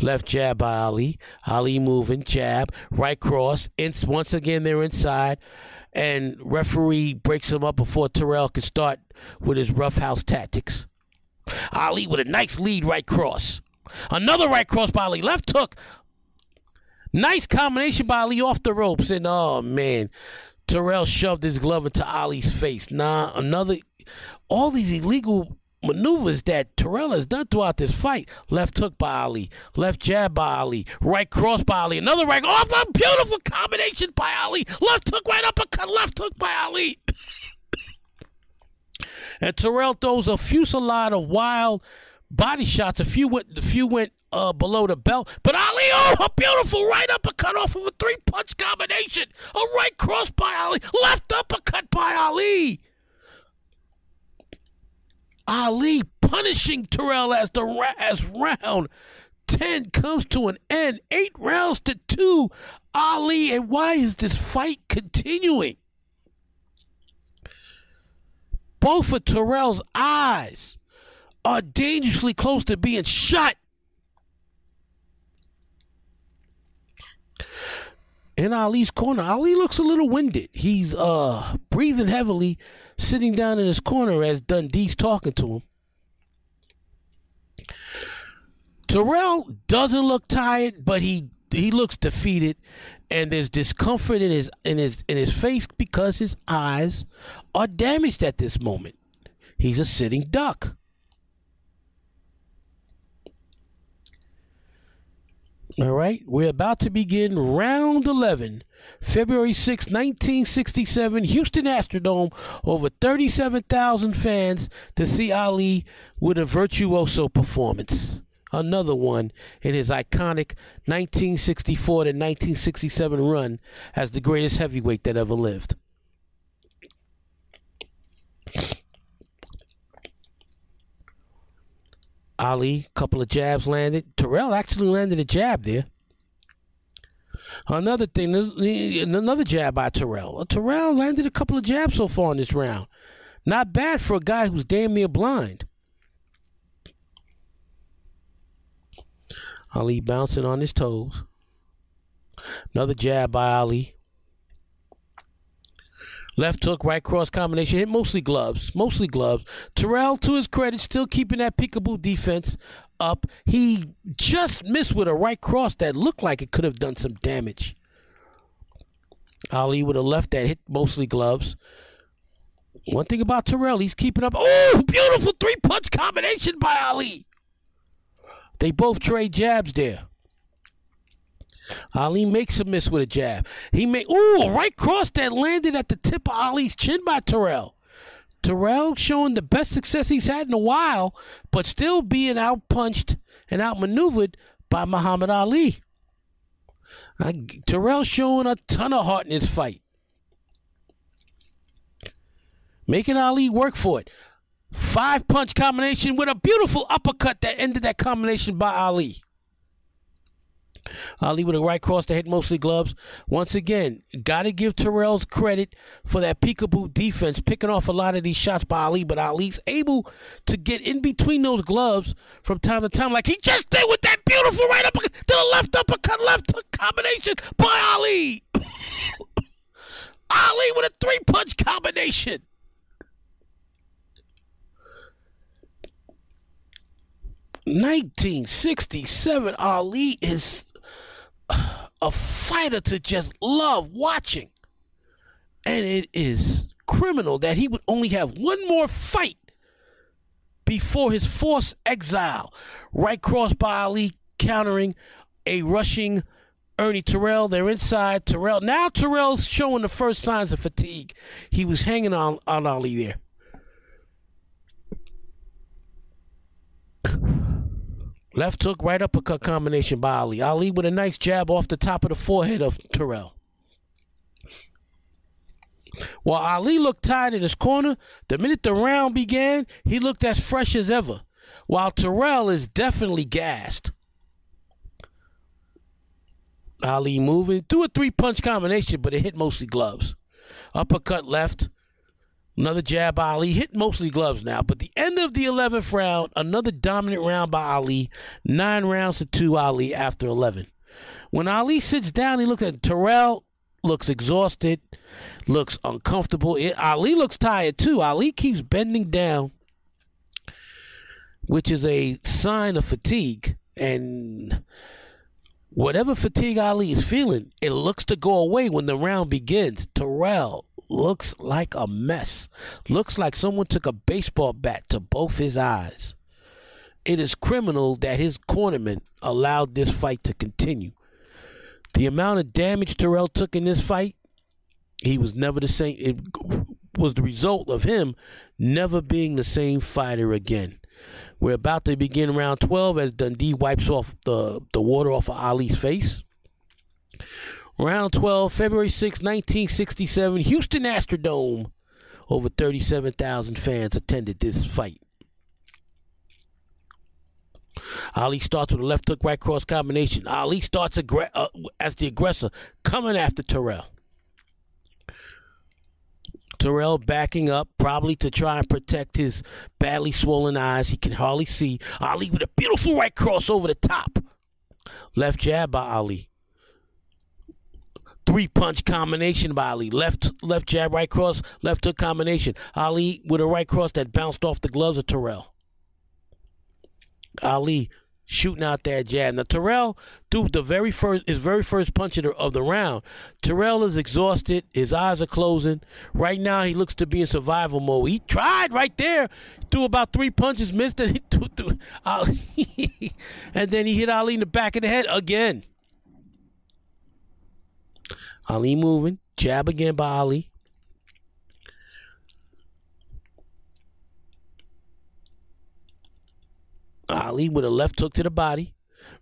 Left jab by Ali. Ali moving, jab, right cross. Once again they're inside, and referee breaks him up before Terrell can start with his roughhouse tactics. Ali with a nice lead right cross. Another right cross by Ali. Left hook. Nice combination by Ali off the ropes. And oh man, Terrell shoved his glove into Ali's face. Nah, another. All these illegal maneuvers that Terrell has done throughout this fight. Left hook by Ali, left jab by Ali, right cross by Ali, another right off a beautiful combination by Ali, left hook right uppercut, left hook by Ali. and Terrell throws a fusillade of wild body shots. A few went, a few went uh, below the belt, but Ali, oh, a beautiful right uppercut off of a three punch combination. A right cross by Ali, left uppercut by Ali. Ali punishing Terrell as the as round 10 comes to an end. Eight rounds to two. Ali, and why is this fight continuing? Both of Terrell's eyes are dangerously close to being shut. In Ali's corner, Ali looks a little winded. He's uh breathing heavily sitting down in his corner as Dundee's talking to him. Terrell doesn't look tired, but he he looks defeated, and there's discomfort in his in his in his face because his eyes are damaged at this moment. He's a sitting duck. All right, we're about to begin round 11, February 6, 1967, Houston Astrodome. Over 37,000 fans to see Ali with a virtuoso performance. Another one in his iconic 1964 to 1967 run as the greatest heavyweight that ever lived. Ali, couple of jabs landed. Terrell actually landed a jab there. Another thing, another jab by Terrell. Uh, Terrell landed a couple of jabs so far in this round. Not bad for a guy who's damn near blind. Ali bouncing on his toes. Another jab by Ali. Left hook, right cross combination. Hit mostly gloves. Mostly gloves. Terrell, to his credit, still keeping that peekaboo defense up. He just missed with a right cross that looked like it could have done some damage. Ali with a left that hit mostly gloves. One thing about Terrell, he's keeping up. Oh, beautiful three punch combination by Ali. They both trade jabs there. Ali makes a miss with a jab. He made ooh right cross that landed at the tip of Ali's chin by Terrell. Terrell showing the best success he's had in a while, but still being outpunched and outmaneuvered by Muhammad Ali. Uh, Terrell showing a ton of heart in this fight. Making Ali work for it. Five punch combination with a beautiful uppercut that ended that combination by Ali. Ali with a right cross to hit mostly gloves. Once again, got to give Terrell's credit for that peekaboo defense, picking off a lot of these shots by Ali, but Ali's able to get in between those gloves from time to time, like he just did with that beautiful right uppercut to the left uppercut, left combination by Ali. Ali with a three punch combination. 1967, Ali is a fighter to just love watching. And it is criminal that he would only have one more fight before his forced exile. Right cross by Ali, countering a rushing Ernie Terrell. They're inside Terrell. Now Terrell's showing the first signs of fatigue. He was hanging on, on Ali there. Left hook, right uppercut combination by Ali. Ali with a nice jab off the top of the forehead of Terrell. While Ali looked tired in his corner, the minute the round began, he looked as fresh as ever. While Terrell is definitely gassed. Ali moving through a three punch combination, but it hit mostly gloves. Uppercut left, Another jab by Ali. Hit mostly gloves now. But the end of the 11th round, another dominant round by Ali. Nine rounds to two Ali after 11. When Ali sits down, he looks at Terrell, looks exhausted, looks uncomfortable. It, Ali looks tired too. Ali keeps bending down, which is a sign of fatigue. And whatever fatigue Ali is feeling, it looks to go away when the round begins. Terrell looks like a mess. Looks like someone took a baseball bat to both his eyes. It is criminal that his cornerman allowed this fight to continue. The amount of damage Terrell took in this fight, he was never the same. It was the result of him never being the same fighter again. We're about to begin round 12 as Dundee wipes off the, the water off of Ali's face. Round 12, February 6, 1967, Houston Astrodome. Over 37,000 fans attended this fight. Ali starts with a left hook, right cross combination. Ali starts uh, as the aggressor, coming after Terrell. Terrell backing up, probably to try and protect his badly swollen eyes. He can hardly see. Ali with a beautiful right cross over the top. Left jab by Ali three punch combination by Ali. Left left jab, right cross, left hook combination. Ali with a right cross that bounced off the gloves of Terrell. Ali shooting out that jab. Now Terrell threw the very first his very first punch of the, of the round. Terrell is exhausted. His eyes are closing. Right now he looks to be in survival mode. He tried right there, threw about three punches, missed it. Threw, threw, and then he hit Ali in the back of the head again. Ali moving. Jab again by Ali. Ali with a left hook to the body.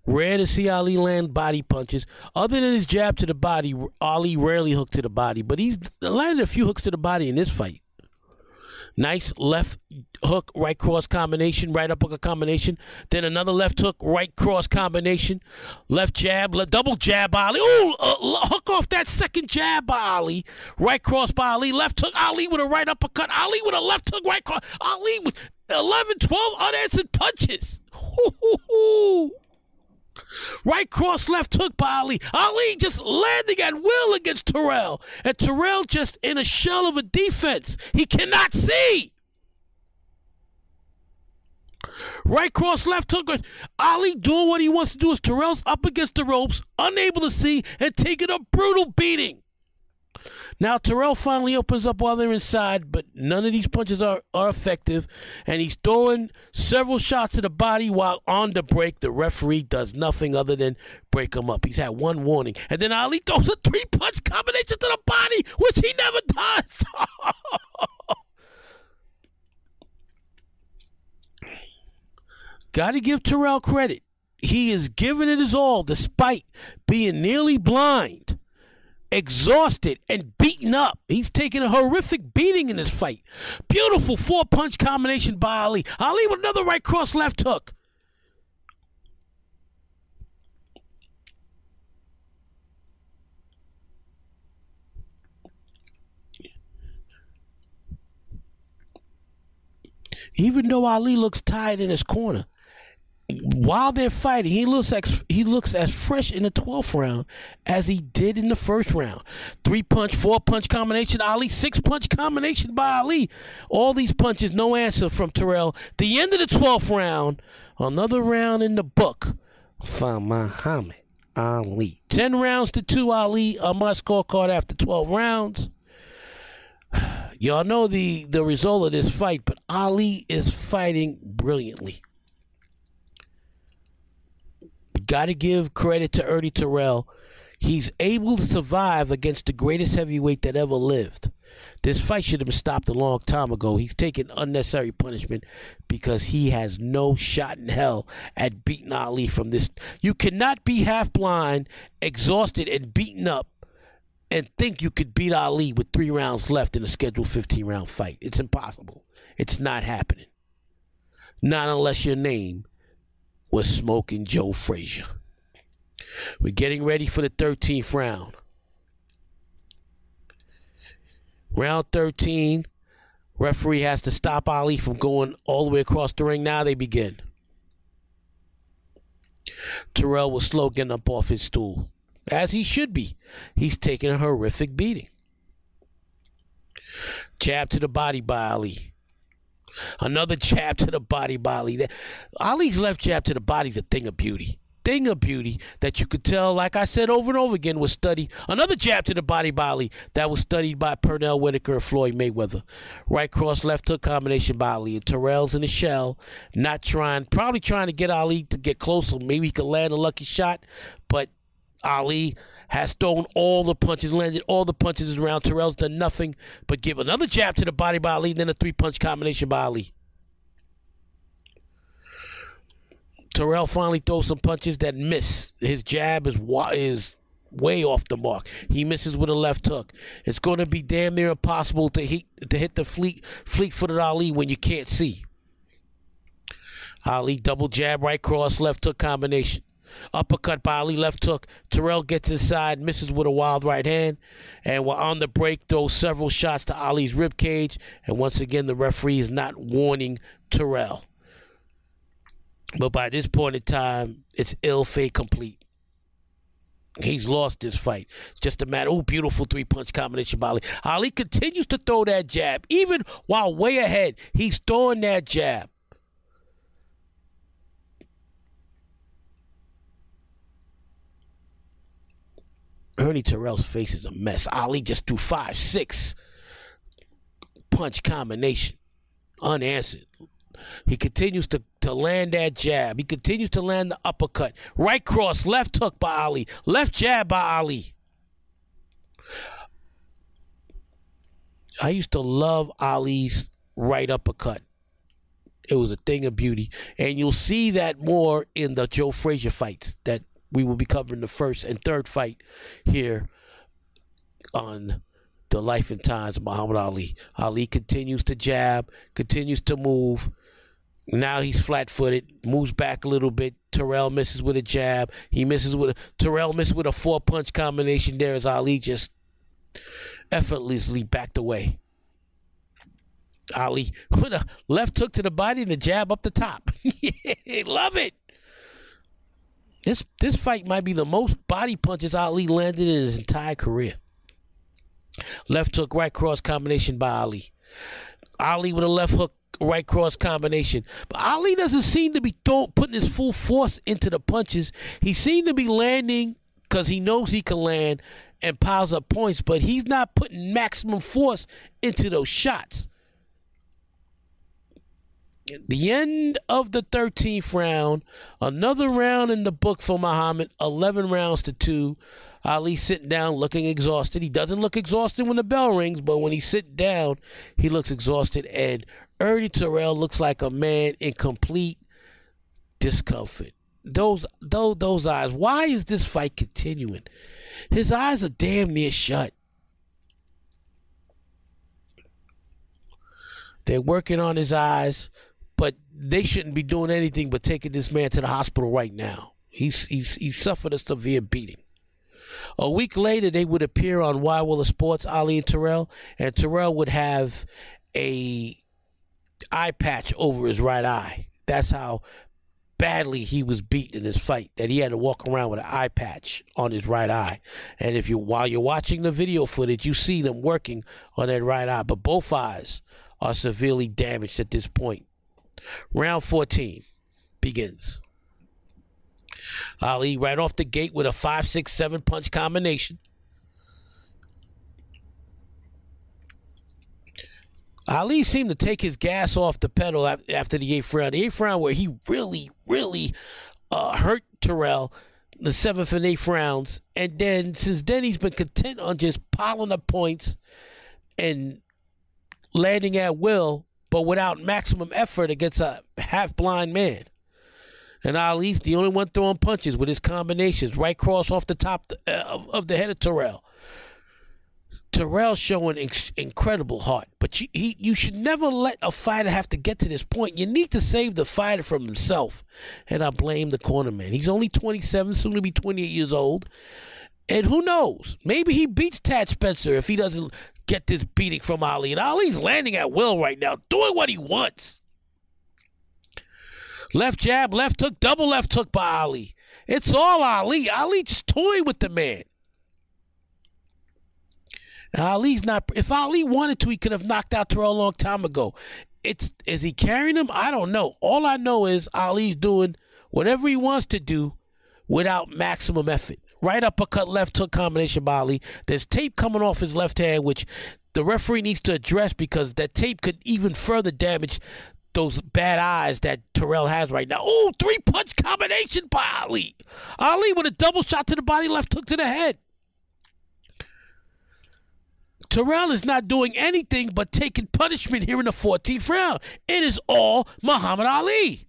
Rare to see Ali land body punches. Other than his jab to the body, Ali rarely hooked to the body, but he's landed a few hooks to the body in this fight. Nice left hook, right cross combination, right uppercut combination. Then another left hook, right cross combination. Left jab, le- double jab, Ali. Ooh, uh, hook off that second jab by Ali. Right cross by Ali. Left hook, Ali with a right uppercut. Ali with a left hook, right cross. Ali with 11, 12 unanswered punches. Hoo-hoo-hoo. Right cross, left hook by Ali. Ali just landing at will against Terrell. And Terrell just in a shell of a defense. He cannot see. Right cross, left hook. Ali doing what he wants to do as Terrell's up against the ropes, unable to see, and taking a brutal beating. Now Terrell finally opens up while they're inside, but none of these punches are, are effective, and he's throwing several shots to the body while on the break. The referee does nothing other than break him up. He's had one warning, and then Ali throws a three punch combination to the body, which he never does. Got to give Terrell credit. He is giving it his all despite being nearly blind exhausted and beaten up. He's taking a horrific beating in this fight. Beautiful four punch combination by Ali. Ali with another right cross left hook. Even though Ali looks tired in his corner, while they're fighting, he looks he looks as fresh in the 12th round as he did in the first round. Three punch, four punch combination, Ali, six punch combination by Ali. All these punches, no answer from Terrell. The end of the 12th round, another round in the book for Muhammad Ali. 10 rounds to 2 Ali on my scorecard after 12 rounds. Y'all know the, the result of this fight, but Ali is fighting brilliantly. Got to give credit to Ernie Terrell. He's able to survive against the greatest heavyweight that ever lived. This fight should have been stopped a long time ago. He's taking unnecessary punishment because he has no shot in hell at beating Ali from this. You cannot be half blind, exhausted, and beaten up and think you could beat Ali with three rounds left in a scheduled 15 round fight. It's impossible. It's not happening. Not unless your name was smoking Joe Frazier. We're getting ready for the 13th round. Round 13, referee has to stop Ali from going all the way across the ring. Now they begin. Terrell was slow getting up off his stool, as he should be. He's taking a horrific beating. Jab to the body by Ali. Another jab to the body by Ali. Ali's left jab to the body's a thing of beauty. Thing of beauty that you could tell, like I said over and over again, was studied. Another jab to the body by Ali that was studied by Pernell Whitaker and Floyd Mayweather. Right cross, left hook combination by Ali. And Terrell's in the shell, not trying, probably trying to get Ali to get closer. Maybe he could land a lucky shot, but Ali has thrown all the punches, landed all the punches around. Terrell's done nothing but give another jab to the body by Ali, then a three punch combination by Ali. Terrell finally throws some punches that miss. His jab is is way off the mark. He misses with a left hook. It's going to be damn near impossible to hit to hit the fleet fleet footed Ali when you can't see. Ali double jab, right cross, left hook combination. Uppercut by Ali, left hook. Terrell gets inside, misses with a wild right hand. And while on the break, throws several shots to Ali's rib cage. And once again, the referee is not warning Terrell. But by this point in time, it's ill fate complete. He's lost this fight. It's just a matter. Oh, beautiful three punch combination by Ali. Ali continues to throw that jab. Even while way ahead, he's throwing that jab. Ernie Terrell's face is a mess. Ali just threw five, six punch combination unanswered. He continues to, to land that jab. He continues to land the uppercut. Right cross, left hook by Ali. Left jab by Ali. I used to love Ali's right uppercut. It was a thing of beauty. And you'll see that more in the Joe Frazier fights that we will be covering the first and third fight here on the life and times of Muhammad Ali. Ali continues to jab, continues to move. Now he's flat footed, moves back a little bit. Terrell misses with a jab. He misses with a Terrell misses with a four punch combination there as Ali just effortlessly backed away. Ali with a left hook to the body and a jab up the top. Love it. This this fight might be the most body punches Ali landed in his entire career. Left hook, right cross combination by Ali. Ali with a left hook, right cross combination. But Ali doesn't seem to be putting his full force into the punches. He seemed to be landing because he knows he can land and piles up points, but he's not putting maximum force into those shots. The end of the 13th round, another round in the book for Muhammad, 11 rounds to two. Ali sitting down looking exhausted. He doesn't look exhausted when the bell rings, but when he sit down, he looks exhausted. And Ernie Terrell looks like a man in complete discomfort. Those those those eyes. Why is this fight continuing? His eyes are damn near shut. They're working on his eyes, they shouldn't be doing anything but taking this man to the hospital right now. He's he's he suffered a severe beating. A week later, they would appear on Wide World of Sports, Ali and Terrell, and Terrell would have a eye patch over his right eye. That's how badly he was beat in this fight that he had to walk around with an eye patch on his right eye. And if you while you're watching the video footage, you see them working on that right eye, but both eyes are severely damaged at this point. Round 14 begins. Ali right off the gate with a five, six, seven punch combination. Ali seemed to take his gas off the pedal after the eighth round. The eighth round, where he really, really uh, hurt Terrell, the seventh and eighth rounds. And then since then, he's been content on just piling up points and landing at will, but without maximum effort against a half blind man. And Ali's the only one throwing punches with his combinations, right cross off the top uh, of, of the head of Terrell. Terrell showing ex- incredible heart, but you, he, you should never let a fighter have to get to this point. You need to save the fighter from himself. And I blame the cornerman. He's only 27, soon to be 28 years old. And who knows? Maybe he beats Thad Spencer if he doesn't get this beating from Ali. And Ali's landing at will right now, doing what he wants. Left jab, left hook, double left hook by Ali. It's all Ali. Ali just toying with the man. Ali's not. If Ali wanted to, he could have knocked out Terrell a long time ago. It's is he carrying him? I don't know. All I know is Ali's doing whatever he wants to do without maximum effort. Right uppercut, left hook combination by Ali. There's tape coming off his left hand, which the referee needs to address because that tape could even further damage those bad eyes that Terrell has right now. Oh, three punch combination by Ali. Ali with a double shot to the body, left hook to the head. Terrell is not doing anything but taking punishment here in the 14th round. It is all Muhammad Ali.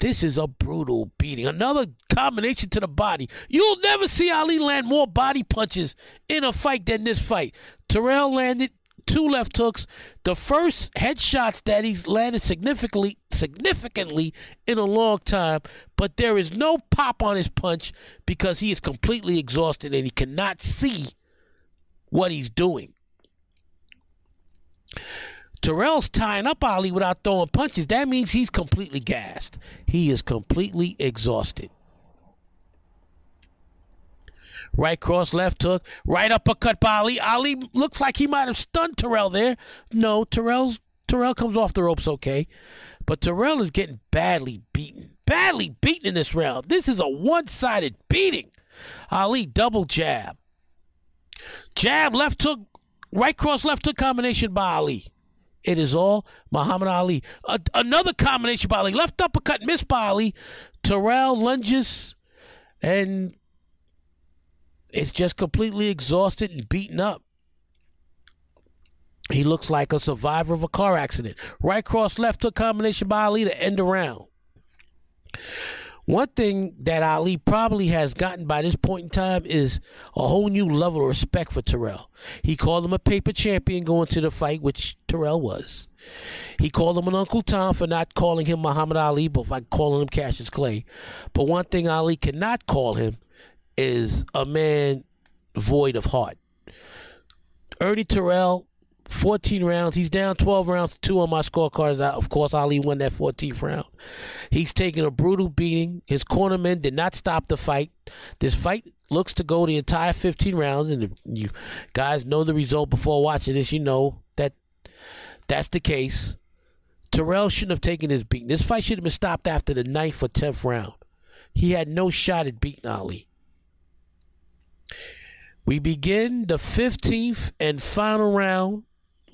This is a brutal beating. Another combination to the body. You'll never see Ali land more body punches in a fight than this fight. Terrell landed two left hooks. The first headshots that he's landed significantly significantly in a long time, but there is no pop on his punch because he is completely exhausted and he cannot see what he's doing. Terrell's tying up Ali without throwing punches. That means he's completely gassed. He is completely exhausted. Right cross, left hook, right uppercut by Ali. Ali looks like he might have stunned Terrell there. No, Terrell's Terrell comes off the ropes okay. But Terrell is getting badly beaten. Badly beaten in this round. This is a one-sided beating. Ali double jab. Jab, left hook, right cross, left hook combination by Ali. It is all Muhammad Ali. A- another combination by Ali. Left uppercut, missed by Ali. Terrell lunges, and it's just completely exhausted and beaten up. He looks like a survivor of a car accident. Right cross, left hook combination by Ali to end the round. One thing that Ali probably has gotten by this point in time is a whole new level of respect for Terrell. He called him a paper champion going to the fight, which Terrell was. He called him an Uncle Tom for not calling him Muhammad Ali, but by calling him Cassius Clay. But one thing Ali cannot call him is a man void of heart. Ernie Terrell 14 rounds. He's down 12 rounds to two on my scorecards. Of course, Ali won that 14th round. He's taking a brutal beating. His cornermen did not stop the fight. This fight looks to go the entire 15 rounds, and you guys know the result before watching this. You know that that's the case. Terrell shouldn't have taken his beating. This fight should have been stopped after the ninth or 10th round. he had no shot at beating Ali. We begin the 15th and final round.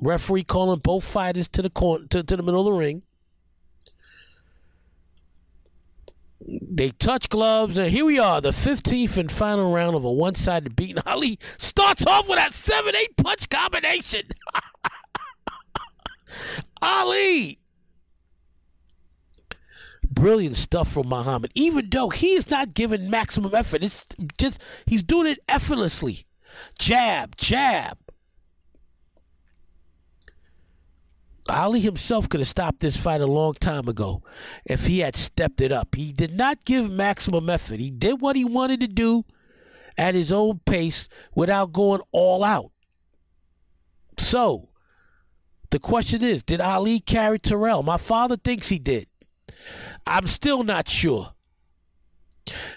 Referee calling both fighters to the corner, to, to the middle of the ring. They touch gloves, and here we are, the 15th and final round of a one sided beating. Ali starts off with that 7 8 punch combination. Ali. Brilliant stuff from Muhammad, even though he is not giving maximum effort. It's just, he's doing it effortlessly. Jab, jab, Ali himself could have stopped this fight a long time ago if he had stepped it up. He did not give maximum effort. He did what he wanted to do at his own pace without going all out. So, the question is did Ali carry Terrell? My father thinks he did. I'm still not sure.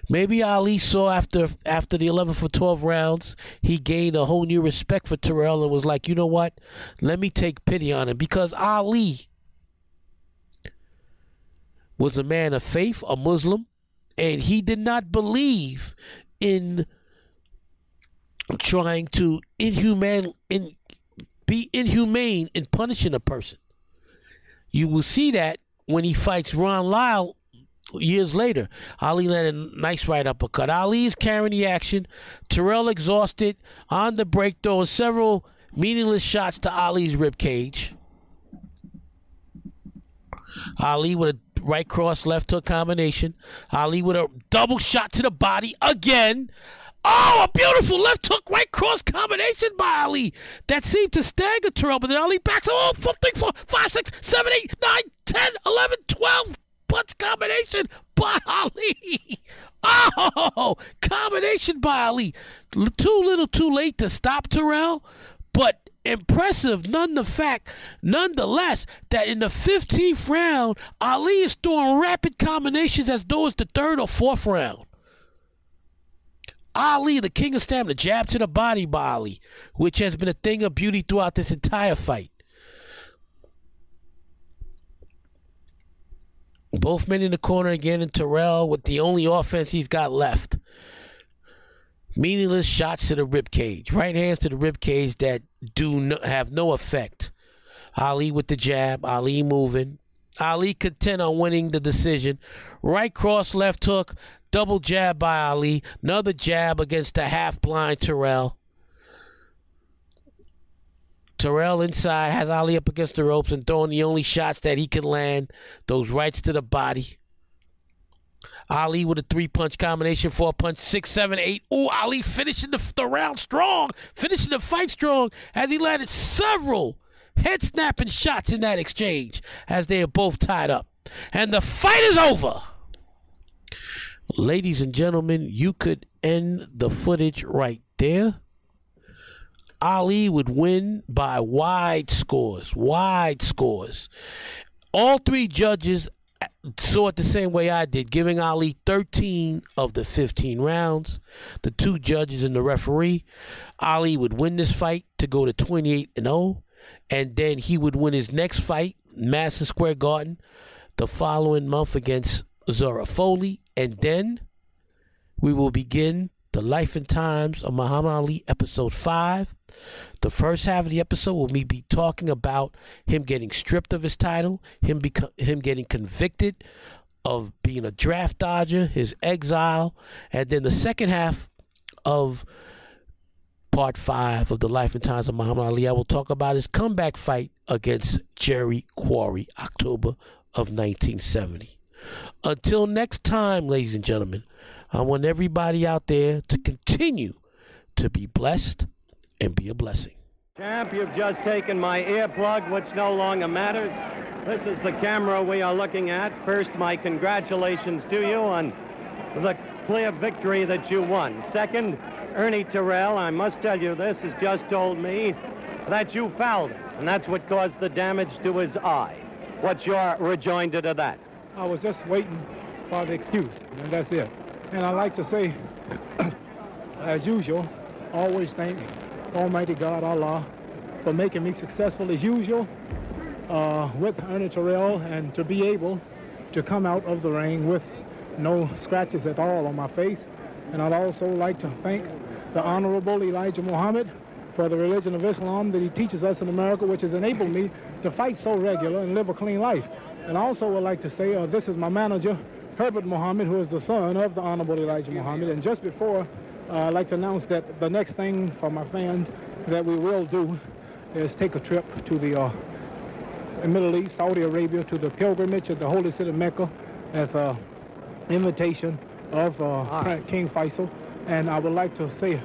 Maybe Ali saw after after the 11 for 12 rounds, he gained a whole new respect for Terrell and was like, you know what? Let me take pity on him because Ali was a man of faith, a Muslim, and he did not believe in trying to inhumane in be inhumane in punishing a person. You will see that when he fights Ron Lyle years later, Ali landed a nice right uppercut. Ali is carrying the action. Terrell exhausted on the break, throwing several meaningless shots to Ali's rib cage. Ali with a right cross, left hook combination. Ali with a double shot to the body again. Oh, a beautiful left hook, right cross combination by Ali that seemed to stagger Terrell, but then Ali backs. 4, 5, 6, 7, 8, 9, 10, 11, 12 punch combination by Ali. Oh, combination by Ali. Too little, too late to stop Terrell, but impressive none the fact nonetheless that in the 15th round ali is throwing rapid combinations as though it's the third or fourth round ali the king of stamina jab to the body by ali which has been a thing of beauty throughout this entire fight Both men in the corner again, and Terrell with the only offense he's got left. Meaningless shots to the rib cage, right hands to the rib cage that do no, have no effect. Ali with the jab, Ali moving. Ali content on winning the decision. Right cross, left hook, double jab by Ali. Another jab against the half blind Terrell. Terrell inside has Ali up against the ropes and throwing the only shots that he can land, those rights to the body. Ali with a three punch combination, four punch, six, seven, eight. Oh, Ali finishing the, the round strong, finishing the fight strong as he landed several head snapping shots in that exchange as they are both tied up. And the fight is over. Ladies and gentlemen, you could end the footage right there. Ali would win by wide scores, wide scores. All three judges saw it the same way I did, giving Ali 13 of the 15 rounds. The two judges and the referee, Ali would win this fight to go to 28 and 0, and then he would win his next fight, Madison Square Garden, the following month against Zora Folley, and then we will begin the life and times of Muhammad Ali, episode 5. The first half of the episode will me be talking about him getting stripped of his title, him him getting convicted of being a draft dodger, his exile, and then the second half of part five of the life and times of Muhammad Ali, I will talk about his comeback fight against Jerry Quarry, October of 1970. Until next time, ladies and gentlemen. I want everybody out there to continue to be blessed and be a blessing. Champ, you've just taken my earplug, which no longer matters. This is the camera we are looking at. First, my congratulations to you on the clear victory that you won. Second, Ernie Terrell, I must tell you this, has just told me that you fouled him, and that's what caused the damage to his eye. What's your rejoinder to that? I was just waiting for the excuse, and that's it. And I like to say, as usual, always thank Almighty God, Allah, for making me successful as usual uh, with Ernie Terrell and to be able to come out of the ring with no scratches at all on my face. And I'd also like to thank the Honorable Elijah Muhammad for the religion of Islam that he teaches us in America, which has enabled me to fight so regular and live a clean life. And I also would like to say uh, this is my manager, Herbert Muhammad, who is the son of the Honorable Elijah Muhammad. And just before, uh, I'd like to announce that the next thing for my fans that we will do is take a trip to the uh, Middle East, Saudi Arabia, to the pilgrimage of the holy city of Mecca as an invitation of uh, right. King Faisal. And I would like to say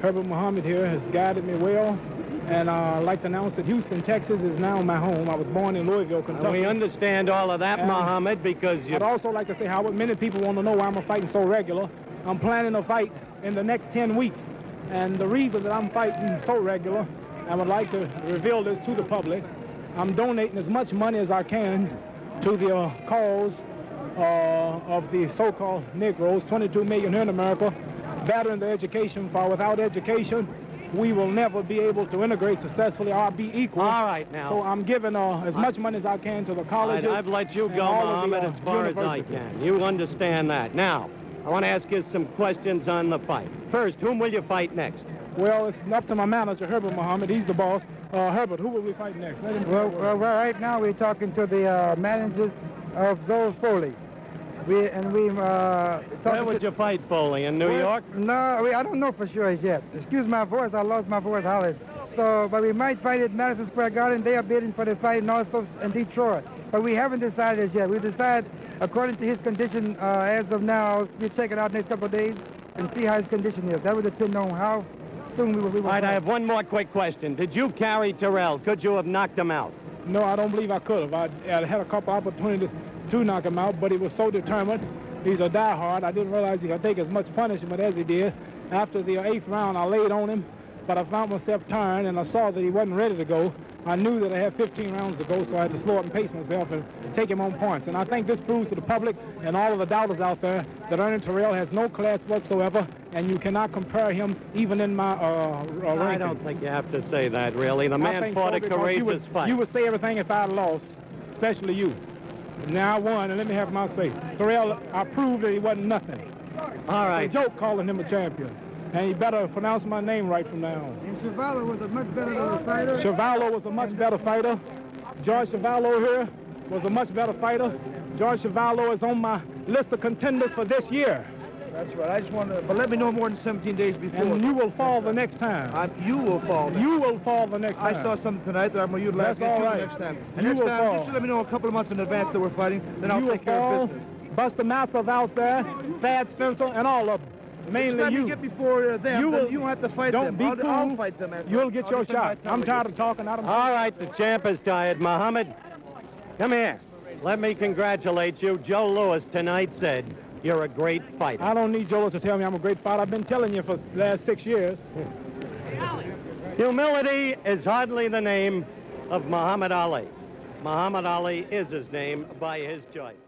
Herbert Muhammad here has guided me well. And uh, I'd like to announce that Houston, Texas is now my home. I was born in Louisville, And Kentucky. we understand all of that, And Muhammad, because you I'd also like to say, Howard, many people want to know why I'm fighting so regular. I'm planning a fight in the next 10 weeks. And the reason that I'm fighting so regular, I would like to reveal this to the public, I'm donating as much money as I can to the uh, cause uh, of the so-called Negroes, 22 million here in America, bettering their education, for without education, we will never be able to integrate successfully or be equal. All right, now. So I'm giving uh, as much money as I can to the colleges. I'd, I've let you go, all of the, Muhammad, uh, as far as I can. You understand that. Now, I want to ask you some questions on the fight. First, whom will you fight next? Well, it's up to my manager, Herbert Muhammad. He's the boss. Uh, Herbert, who will we fight next? Let him Well, well, well, right now we're talking to the uh, managers of Zora Folley. We and we uh, Where talking would you fight, Folley? In New Well, York? No, we, I don't know for sure as yet. Excuse my voice, I lost my voice, Hollis. So, but we might fight at Madison Square Garden. They are bidding for the fight, and also in Detroit. But we haven't decided as yet. We decide according to his condition uh, as of now. We check it out next couple of days and see how his condition is. That would depend on how soon we will. We will All right, I have one more quick question. Did you carry Terrell? Could you have knocked him out? No, I don't believe I could have. I, I had a couple opportunities to knock him out, but he was so determined. He's a diehard. I didn't realize he could take as much punishment as he did. After the eighth round, I laid on him, but I found myself tired, and I saw that he wasn't ready to go. I knew that I had 15 rounds to go, so I had to slow up and pace myself and take him on points. And I think this proves to the public and all of the doubters out there that Ernie Terrell has no class whatsoever, and you cannot compare him even in my uh, uh, I don't think you have to say that, really. The man fought so a courageous you would, fight. You would say everything if I lost, especially you. Now I won, and let me have my say. Terrell, I proved that he wasn't nothing. All right. It's a joke calling him a champion. And he better pronounce my name right from now on. And Chuvalo was a much better little fighter. Chuvalo was a much better fighter. George Chuvalo here was a much better fighter. George Chuvalo is on my list of contenders for this year. That's right. I just want to, but let me know more than 17 days before. And you will fall the next time. I, you will fall. You will fall the next time. I saw something tonight that I'm going to utilize That's all you right. next time. You And next will time, fall. just let me know a couple of months in advance that we're fighting, then I'll you take care fall. of business. Buster Mathis out there, Thad Spencer, and all of them. Mainly me you. get before uh, them. You will- you have to fight Don't them. be I'll, cool. I'll fight them. after. You'll get I'll your shot. I'm tired of talking. I don't All right, the champ is tired. Muhammad, come here. Let me congratulate you. Joe Louis tonight said you're a great fighter. I don't need Joel to tell me I'm a great fighter. I've been telling you for the last six years. Humility is hardly the name of Muhammad Ali. Muhammad Ali is his name by his choice.